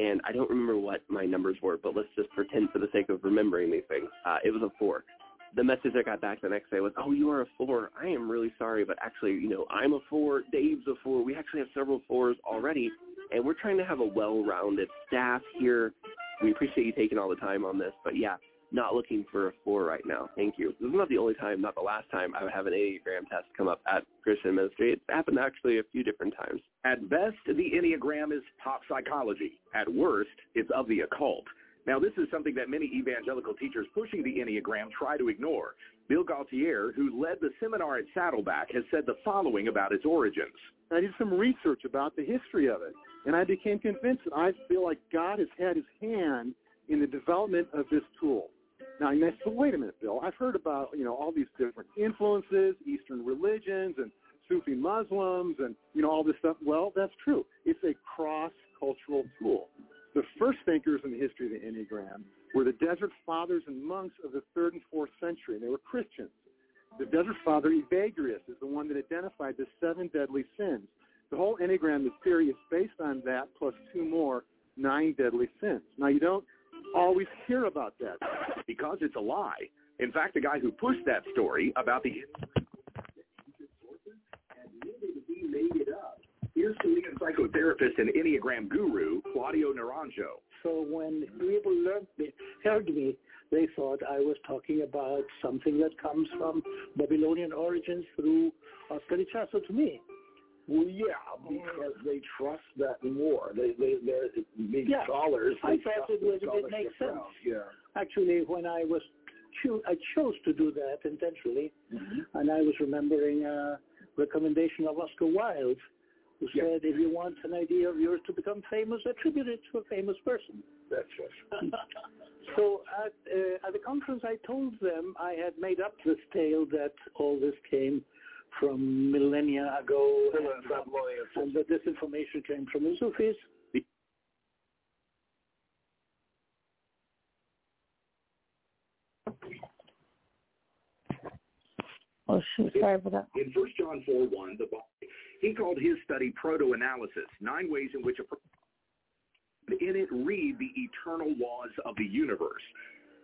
And I don't remember what my numbers were, but let's just pretend for the sake of remembering these things. Uh, it was a four the message I got back the next day was, "Oh, you are a four. I am really sorry, but actually, you know, I'm a four. Dave's a four. We actually have several fours already, and we're trying to have a well-rounded staff here. We appreciate you taking all the time on this, but yeah, not looking for a four right now. Thank you. This is not the only time, not the last time I would have an Enneagram test come up at Christian Ministry. It's happened actually a few different times. At best, the Enneagram is pop psychology. At worst, it's of the occult. Now, this is something that many evangelical teachers pushing the Enneagram try to ignore. Bill Gaultiere, who led the seminar at Saddleback, has said the following about its origins. I did some research about the history of it, and I became convinced that I feel like God has had his hand in the development of this tool. Now, you well, wait a minute, Bill. I've heard about, you know, all these different influences, Eastern religions and Sufi Muslims and, you know, all this stuff. Well, that's true. It's a cross-cultural tool. The first thinkers in the history of the Enneagram were the Desert Fathers and monks of the third and fourth century. They were Christians. The Desert Father Evagrius is the one that identified the seven deadly sins. The whole Enneagram theory is based on that plus two more, nine deadly sins. Now, you don't always hear about that. Because it's a lie. In fact, the guy who pushed that story about the. Here's Chilean psychotherapist and Enneagram guru, Claudio Naranjo. So when people learned me, heard me, they thought I was talking about something that comes from Babylonian origins through Oscar Ichazo to me. Well, yeah, because they trust that more. They they they're big yeah, scholars. I thought it was it makes sense. Yeah. Actually, when I was cho- I chose to do that intentionally, mm-hmm. and I was remembering a recommendation of Oscar Wilde, who yeah. said, "If you want an idea of yours to become famous, attribute it to a famous person." That's right. <laughs> so at uh, at the conference, I told them I had made up this tale that all this came from millennia ago, and, uh, and that this information came from the Sufis. Oh, shoot, sorry for that. In 1 John 4, 1, the, he called his study proto-analysis, nine ways in which a in it read the eternal laws of the universe.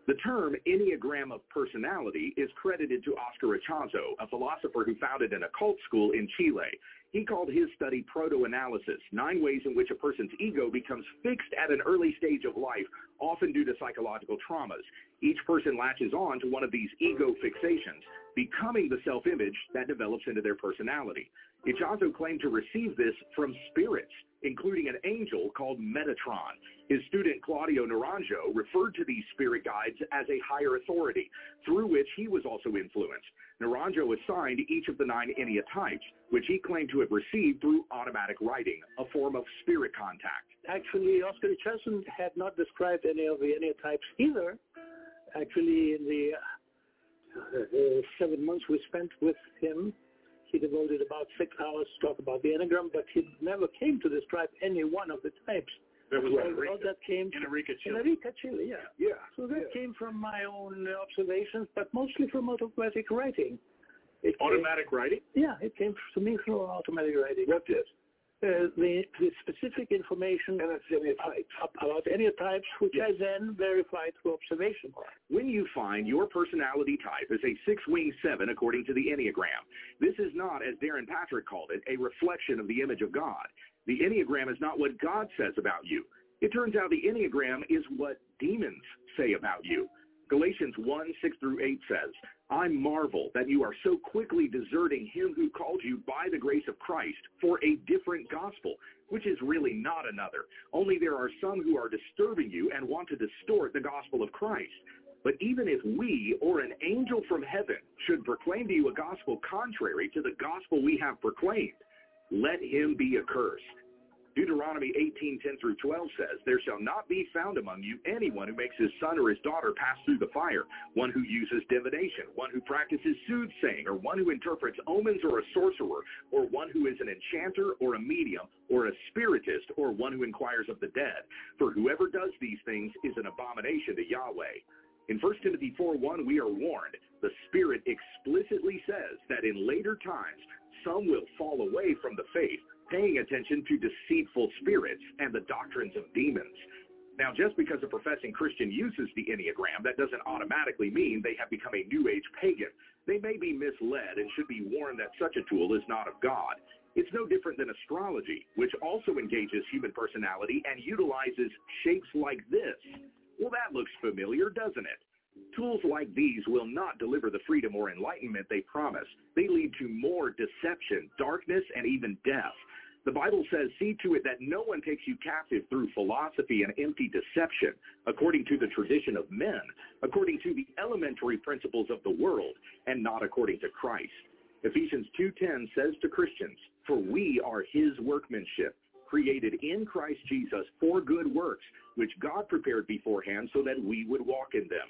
The term Enneagram of Personality is credited to Oscar Ichazo, a philosopher who founded an occult school in Chile. He called his study proto-analysis, nine ways in which a person's ego becomes fixed at an early stage of life, often due to psychological traumas. Each person latches on to one of these ego fixations, becoming the self-image that develops into their personality. Ichazo claimed to receive this from spirits, including an angel called Metatron. His student Claudio Naranjo referred to these spirit guides as a higher authority, through which he was also influenced. Naranjo assigned each of the nine Ennea types, which he claimed to have received through automatic writing, a form of spirit contact. Actually, Oscar Ichazo had not described any of the Ennea types either. Actually, in the uh, seven months we spent with him, he devoted about six hours to talk about the Enneagram, but he never came to describe any one of the types. That was so in Arica. that came in Arica Chile. in Arica Chile, yeah. Yeah. So that came from my own observations, but mostly from automatic writing. It came- Automatic writing? yeah, it came to me through automatic writing. What did? Uh, the, the specific information about any types, which I then verified through observation. When you find your personality type is a six-wing seven according to the Enneagram, this is not, as Darrin Patrick called it, a reflection of the image of God. The Enneagram is not what God says about you. It turns out the Enneagram is what demons say about you. Galatians 1, 6 through 8 says, I marvel that you are so quickly deserting him who called you by the grace of Christ for a different gospel, which is really not another. Only there are some who are disturbing you and want to distort the gospel of Christ. But even if we or an angel from heaven should proclaim to you a gospel contrary to the gospel we have proclaimed, let him be accursed. Deuteronomy 18:10 through 12 says, There shall not be found among you anyone who makes his son or his daughter pass through the fire, one who uses divination, one who practices soothsaying, or one who interprets omens or a sorcerer, or one who is an enchanter or a medium, or a spiritist, or one who inquires of the dead. For whoever does these things is an abomination to Yahweh. In 1 Timothy 4:1, we are warned. The Spirit explicitly says that in later times some will fall away from the faith, paying attention to deceitful spirits and the doctrines of demons. Now, just because a professing Christian uses the Enneagram, that doesn't automatically mean they have become a New Age pagan. They may be misled and should be warned that such a tool is not of God. It's no different than astrology, which also engages human personality and utilizes shapes like this. Well, that looks familiar, doesn't it? Tools like these will not deliver the freedom or enlightenment they promise. They lead to more deception, darkness, and even death. The Bible says, see to it that no one takes you captive through philosophy and empty deception, according to the tradition of men, according to the elementary principles of the world, and not according to Christ. Ephesians 2.10 says to Christians, for we are his workmanship, created in Christ Jesus for good works, which God prepared beforehand so that we would walk in them.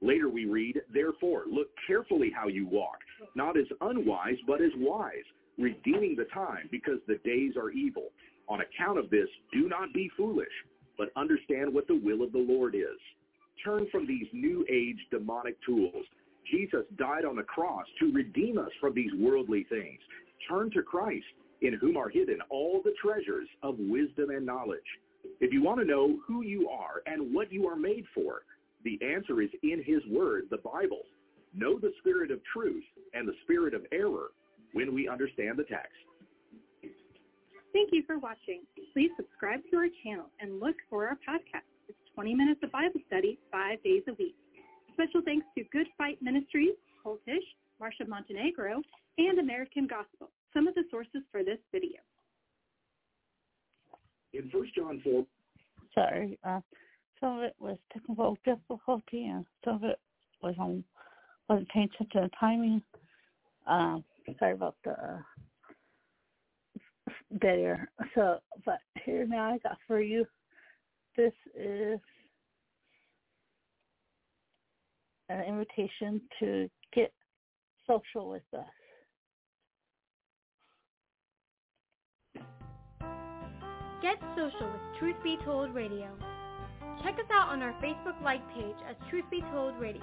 Later we read, Therefore, look carefully how you walk, not as unwise, but as wise, redeeming the time, because the days are evil. On account of this, do not be foolish, but understand what the will of the Lord is. Turn from these new age demonic tools. Jesus died on the cross to redeem us from these worldly things. Turn to Christ, in whom are hidden all the treasures of wisdom and knowledge. If you want to know who you are and what you are made for, the answer is in his word, the Bible. Know the spirit of truth and the spirit of error when we understand the text. Thank you for watching. Please subscribe to our channel and look for our podcast. It's 20 minutes of Bible study, five days a week. Special thanks to Good Fight Ministries, Holtish, Marcia Montenegro, and American Gospel, some of the sources for this video. In 1 John 4, Sorry, uh, some of it was technical difficulty, and some of it was on wasn't paying attention to the timing. Um, sorry about the dead. So, but here now I got for you. This is an invitation to get social with us. Get social with Truth Be Told Radio. Check us out on our Facebook like page as Truth Be Told Radio.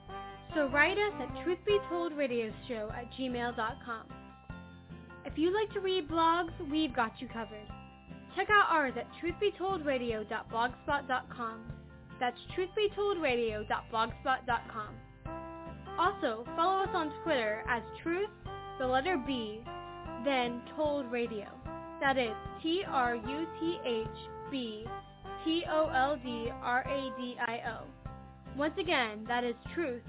So write us at truthbetoldradioshow at gmail.com. If you'd like to read blogs, we've got you covered. Check out ours at truthbetoldradio.blogspot.com. That's truthbetoldradio.blogspot.com. Also, follow us on Twitter as truth, the letter B, then told radio. That is T-R-U-T-H-B T-O-L-D-R-A-D-I-O. Once again, that is truth,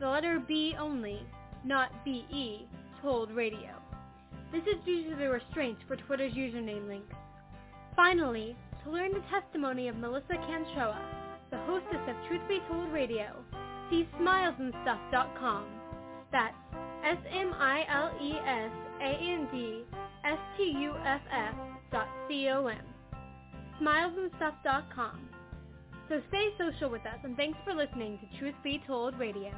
the letter B only, not B-E, told radio. This is due to the restraints for Twitter's username links. Finally, to learn the testimony of Melissa Canchoa, the hostess of Truth Be Told Radio, see smilesandstuff.com. That's S-M-I-L-E-S-A-N-D-S-T-U-F-F dot C-O-M. Smilesandstuff.com. So stay social with us and thanks for listening to Truth Be Told Radio.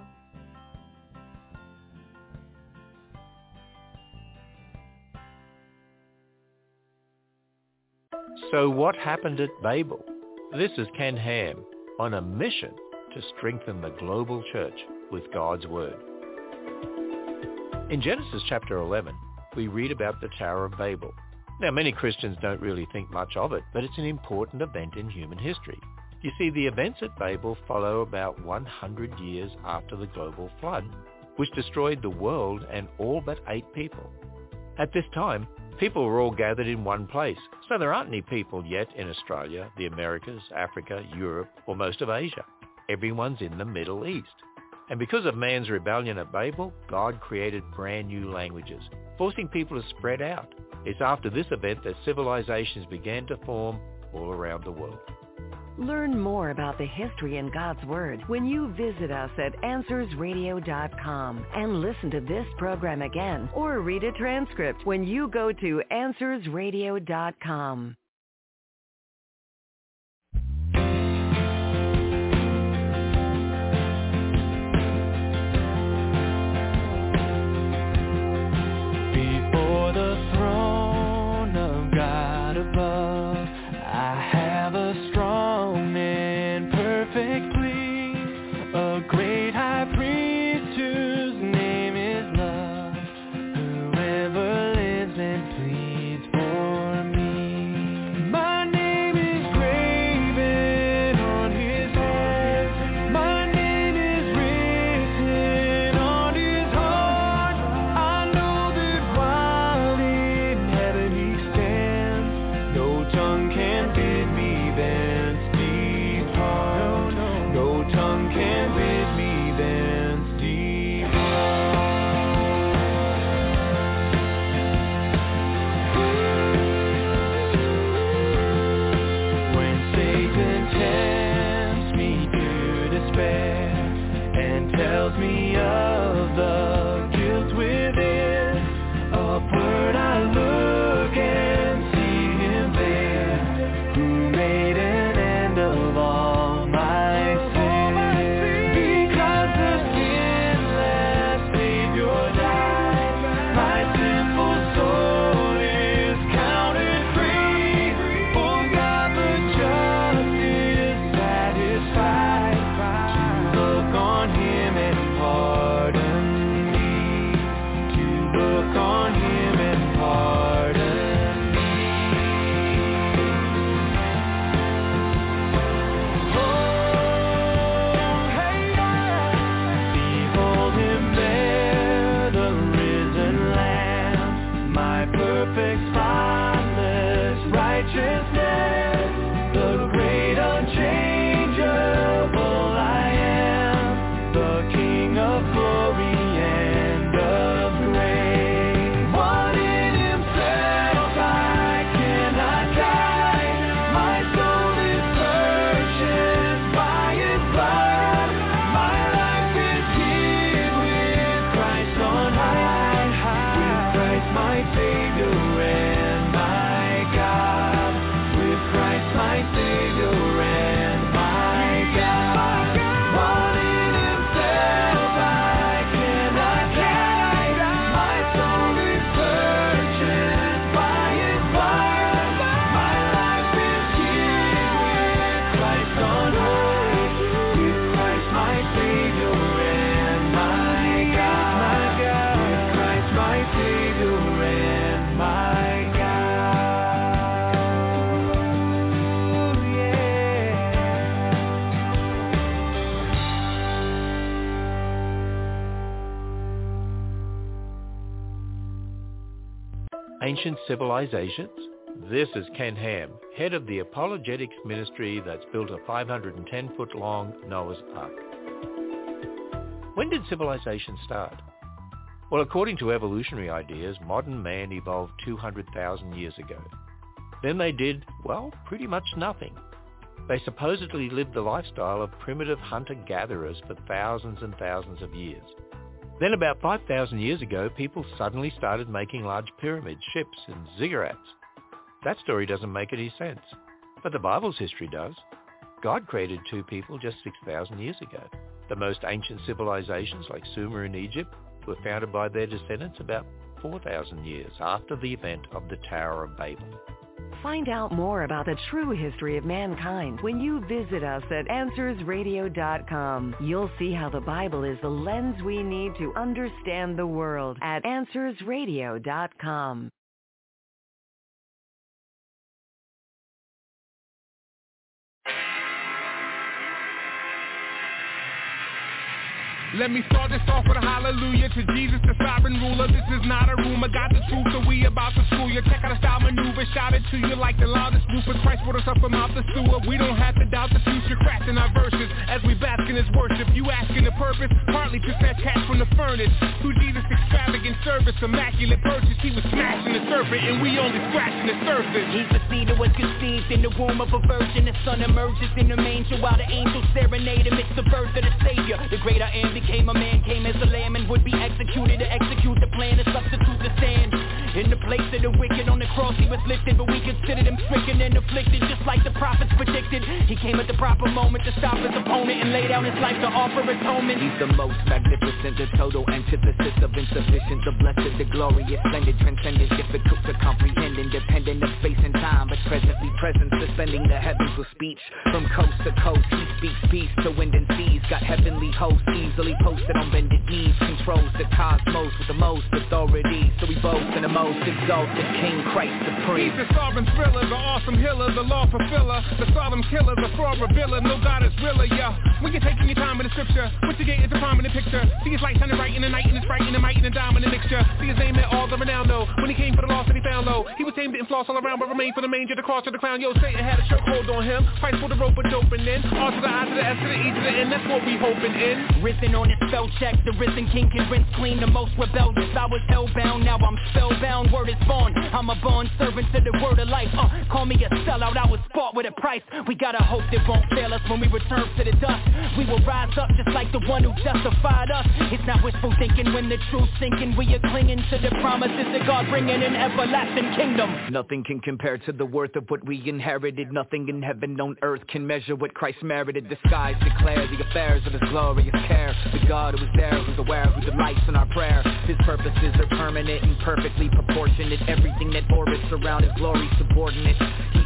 So what happened at Babel? This is Ken Ham on a mission to strengthen the global church with God's Word. In Genesis chapter 11, we read about the Tower of Babel. Now, many Christians don't really think much of it, but it's an important event in human history. You see, the events at Babel follow about 100 years after the global flood, which destroyed the world and all but eight people. At this time, people were all gathered in one place, so there aren't any people yet in Australia, the Americas, Africa, Europe, or most of Asia. Everyone's in the Middle East. And because of man's rebellion at Babel, God created brand new languages, forcing people to spread out. It's after this event that civilizations began to form all around the world. Learn more about the history in God's Word when you visit us at AnswersRadio.com and listen to this program again or read a transcript when you go to AnswersRadio.com. tongue Ancient Civilizations? This is Ken Ham, head of the apologetics ministry that's built a 510-foot long Noah's Ark. When did civilization start? Well, according to evolutionary ideas, modern man evolved 200,000 years ago. Then they did, well, pretty much nothing. They supposedly lived the lifestyle of primitive hunter-gatherers for thousands and thousands of years. Then about 5,000 years ago, people suddenly started making large pyramids, ships, and ziggurats. That story doesn't make any sense. But the Bible's history does. God created two people just 6,000 years ago. The most ancient civilizations like Sumer in Egypt were founded by their descendants about 4,000 years after the event of the Tower of Babel. Find out more about the true history of mankind when you visit us at AnswersRadio.com. You'll see how the Bible is the lens we need to understand the world at AnswersRadio.com. Let me start this off with a hallelujah to Jesus, the sovereign ruler. This is not a rumor, got the truth, so we about to school you. Check out a style maneuver, shout it to you like the loudest roofer. Christ brought us up from out the sewer. We don't have to doubt the future, crafting our verses as we bask in his worship. You asking the purpose, partly to fetch cash from the furnace. Through Jesus' extravagant service, immaculate purchase. He was smashing the serpent, and we only scratching the surface. Seed that was conceived in the womb of a virgin. The son emerges in the manger while the angels serenade him. It's the birth of the Savior. The greater I am became a man, came as a lamb and would be executed to execute the plan to substitute the stand. In the place of the wicked on the cross he was lifted, but we considered him stricken and afflicted just like the prophets predicted. He came at the proper moment to stop his opponent and lay down his life to offer atonement. He's the most magnificent, the total antithesis of insufficient, the blessed, the glorious, splendid, transcendent, difficult to comprehend, independent of space and time, but presently present, suspending the heavens with speech. From coast to coast, he speaks peace to wind and seas, got heavenly hosts easily posted on bended knees, controls the cosmos with the most authority, so we boast in the most exalted King Christ supreme. He's the sovereign thriller, the awesome healer, the law fulfiller, the solemn killer, the fraud revealer. No God is realer, yeah. When you're taking your time in the scripture, what you get is a prominent picture. See his light shining bright in the night, and it's bright in the might and the diamond dominant mixture. See his name at all the Ronaldo. When he came for the lost and he found low, he was tamed and floss all around, but remained for the manger, the cross, to the crown. Yo, Satan had a chokehold on him. Christ for the rope, but open in. R to the I to the S to the E to the N. That's what we hoping in. Risen on his spell check, the risen king can rinse clean the most rebellious. I was hellbound, now I'm spellbound. Word is born. I'm a born servant to the word of life. Uh, call me a sellout, I was bought with a price. We gotta hope that won't fail us when we return to the dust. We will rise up just like the one who justified us. It's not wishful thinking when the truth's sinking. We are clinging to the promises that God bringing an everlasting kingdom. Nothing can compare to the worth of what we inherited. Nothing in heaven on earth can measure what Christ merited. The skies declare the affairs of his glorious care. The God who is there, who's aware, who delights in our prayer. His purposes are permanent and perfectly proportionate. Everything that orbits around his glory subordinate.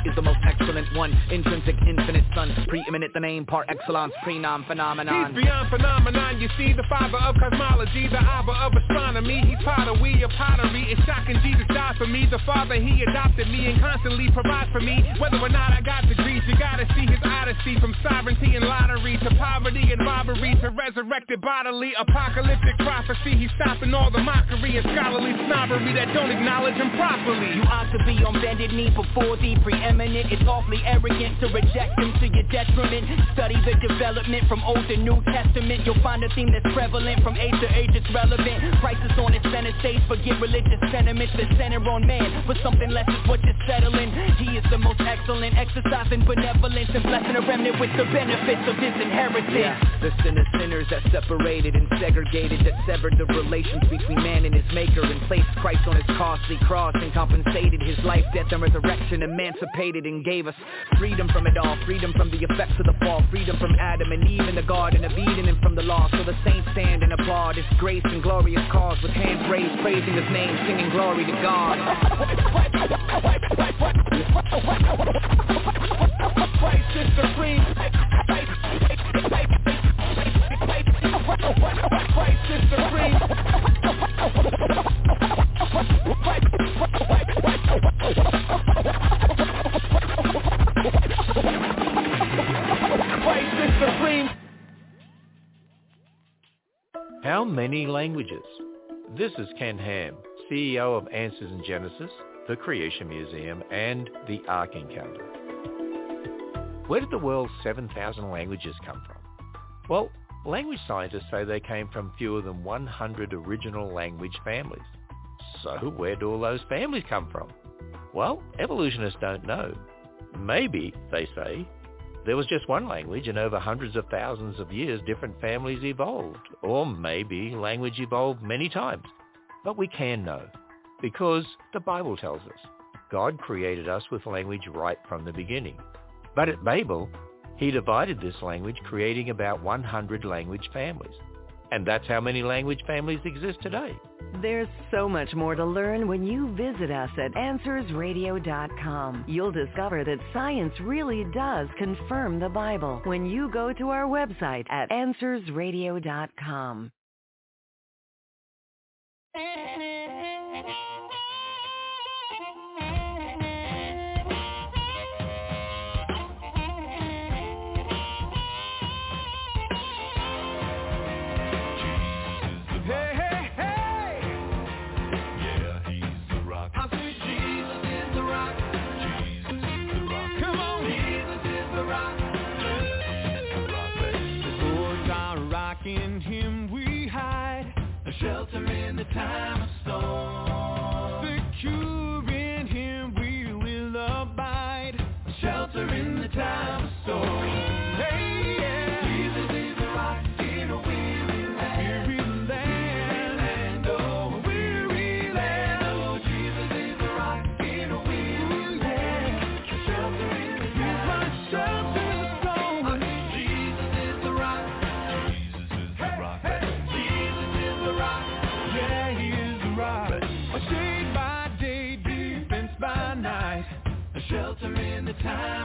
Is the most excellent one, intrinsic, infinite son, preeminent, the name par excellence, prenom phenomenon. He's beyond phenomenon, you see, the father of cosmology, the abba of astronomy. He's potter, we are pottery. It's shocking Jesus died for me. The father, he adopted me and constantly provides for me. Whether or not I got degrees, you gotta see his odyssey from sovereignty and lottery to poverty and robbery to resurrected bodily apocalyptic prophecy. He's stopping all the mockery and scholarly snobbery that don't acknowledge him properly. You ought to be on bended knee before the preeminent. It's awfully arrogant to reject him to your detriment. Study the development from Old to New Testament. You'll find a theme that's prevalent from age to age. It's relevant. Crisis on its center stage. Forget religious sentiments that center on man. But something less is what you're settling. He is the most excellent, exercising benevolence and blessing a remnant with the benefits of his inheritance. Yeah, the sin of sinners that separated and segregated, that severed the relations between man and his maker and placed Christ on his costly cross and compensated his life, death, and resurrection, emancipated and gave us freedom from it all, freedom from the effects of the fall, freedom from Adam and Eve in the Garden of Eden and from the law. So the saints stand and applaud his grace and glorious cause with hands raised, praising his name, singing glory to God. Christ is supreme. Christ is supreme. How many languages? This is Ken Ham, CEO of Answers in Genesis, the Creation Museum, and the Ark Encounter. Where did the world's 7,000 languages come from? Well, language scientists say they came from fewer than 100 original language families. So where do all those families come from? Well, evolutionists don't know. Maybe, they say, there was just one language and over hundreds of thousands of years different families evolved. Or maybe language evolved many times. But we can know because the Bible tells us God created us with language right from the beginning. But at Babel, he divided this language, creating about 100 language families. And that's how many language families exist today. There's so much more to learn when you visit us at AnswersRadio.com. You'll discover that science really does confirm the Bible when you go to our website at AnswersRadio.com. time of storm. Time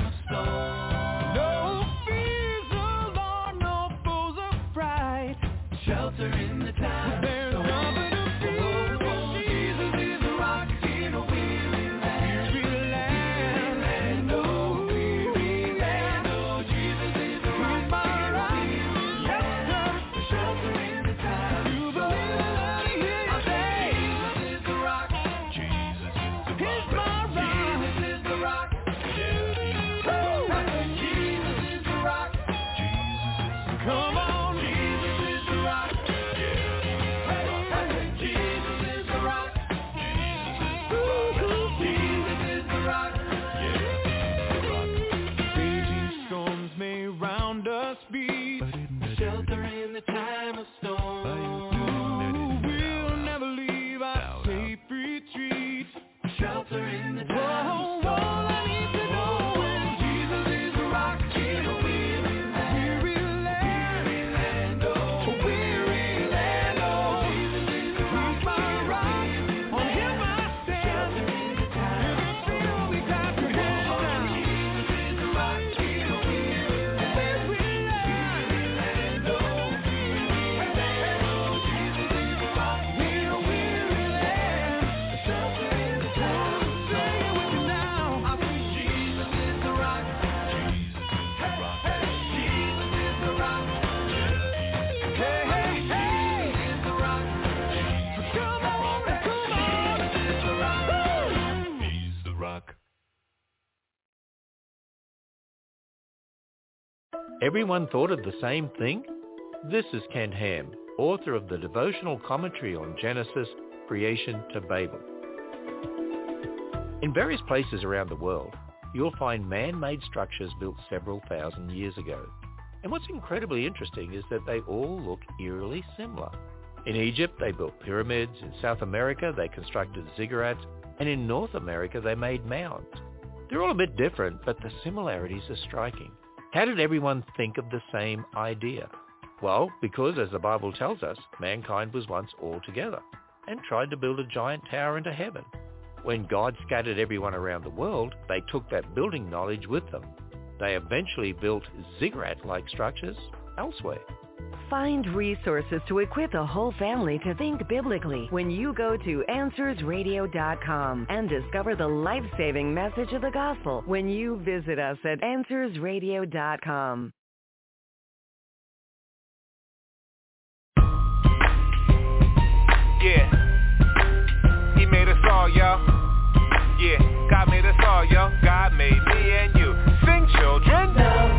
Everyone thought of the same thing? This is Ken Ham, author of the devotional commentary on Genesis, Creation to Babel. In various places around the world, you'll find man-made structures built several thousand years ago. And what's incredibly interesting is that they all look eerily similar. In Egypt, they built pyramids. In South America, they constructed ziggurats. And in North America, they made mounds. They're all a bit different, but the similarities are striking. How did everyone think of the same idea? Well, because as the Bible tells us, mankind was once all together and tried to build a giant tower into heaven. When God scattered everyone around the world, they took that building knowledge with them. They eventually built ziggurat-like structures elsewhere. Find resources to equip the whole family to think biblically when you go to AnswersRadio.com and discover the life-saving message of the gospel when you visit us at AnswersRadio.com. Yeah, he made us all, y'all. Yeah, God made us all, y'all. God made me and you. Sing, children. No.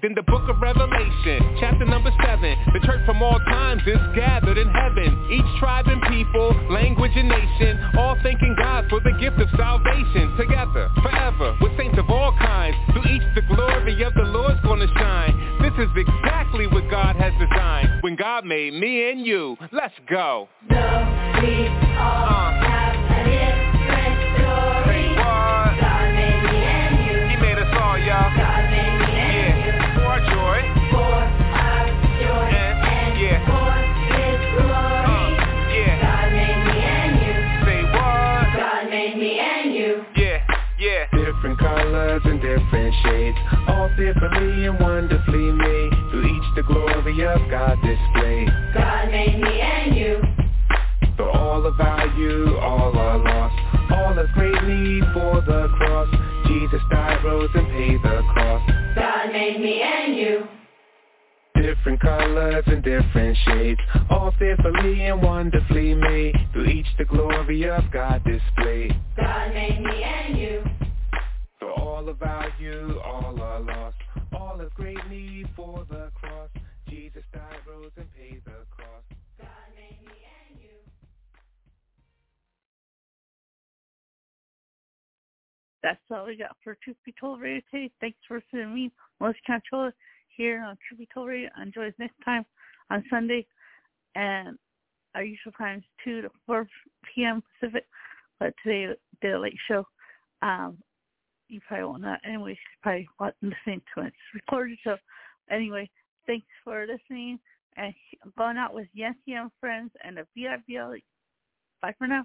in the book of Revelation. That's all we got for Truth Be Told Radio today. Thanks for listening to me, Melissa Controller, here on Truth Be Told Radio. Enjoy us next time on Sunday and our usual times, 2 to 4 p.m. Pacific. But today did a late show. Um, you probably won't know. anyway. You probably won't listen to it. It's recorded. So anyway, thanks for listening. And going out with Yancy and friends and the VIVL. Bye for now.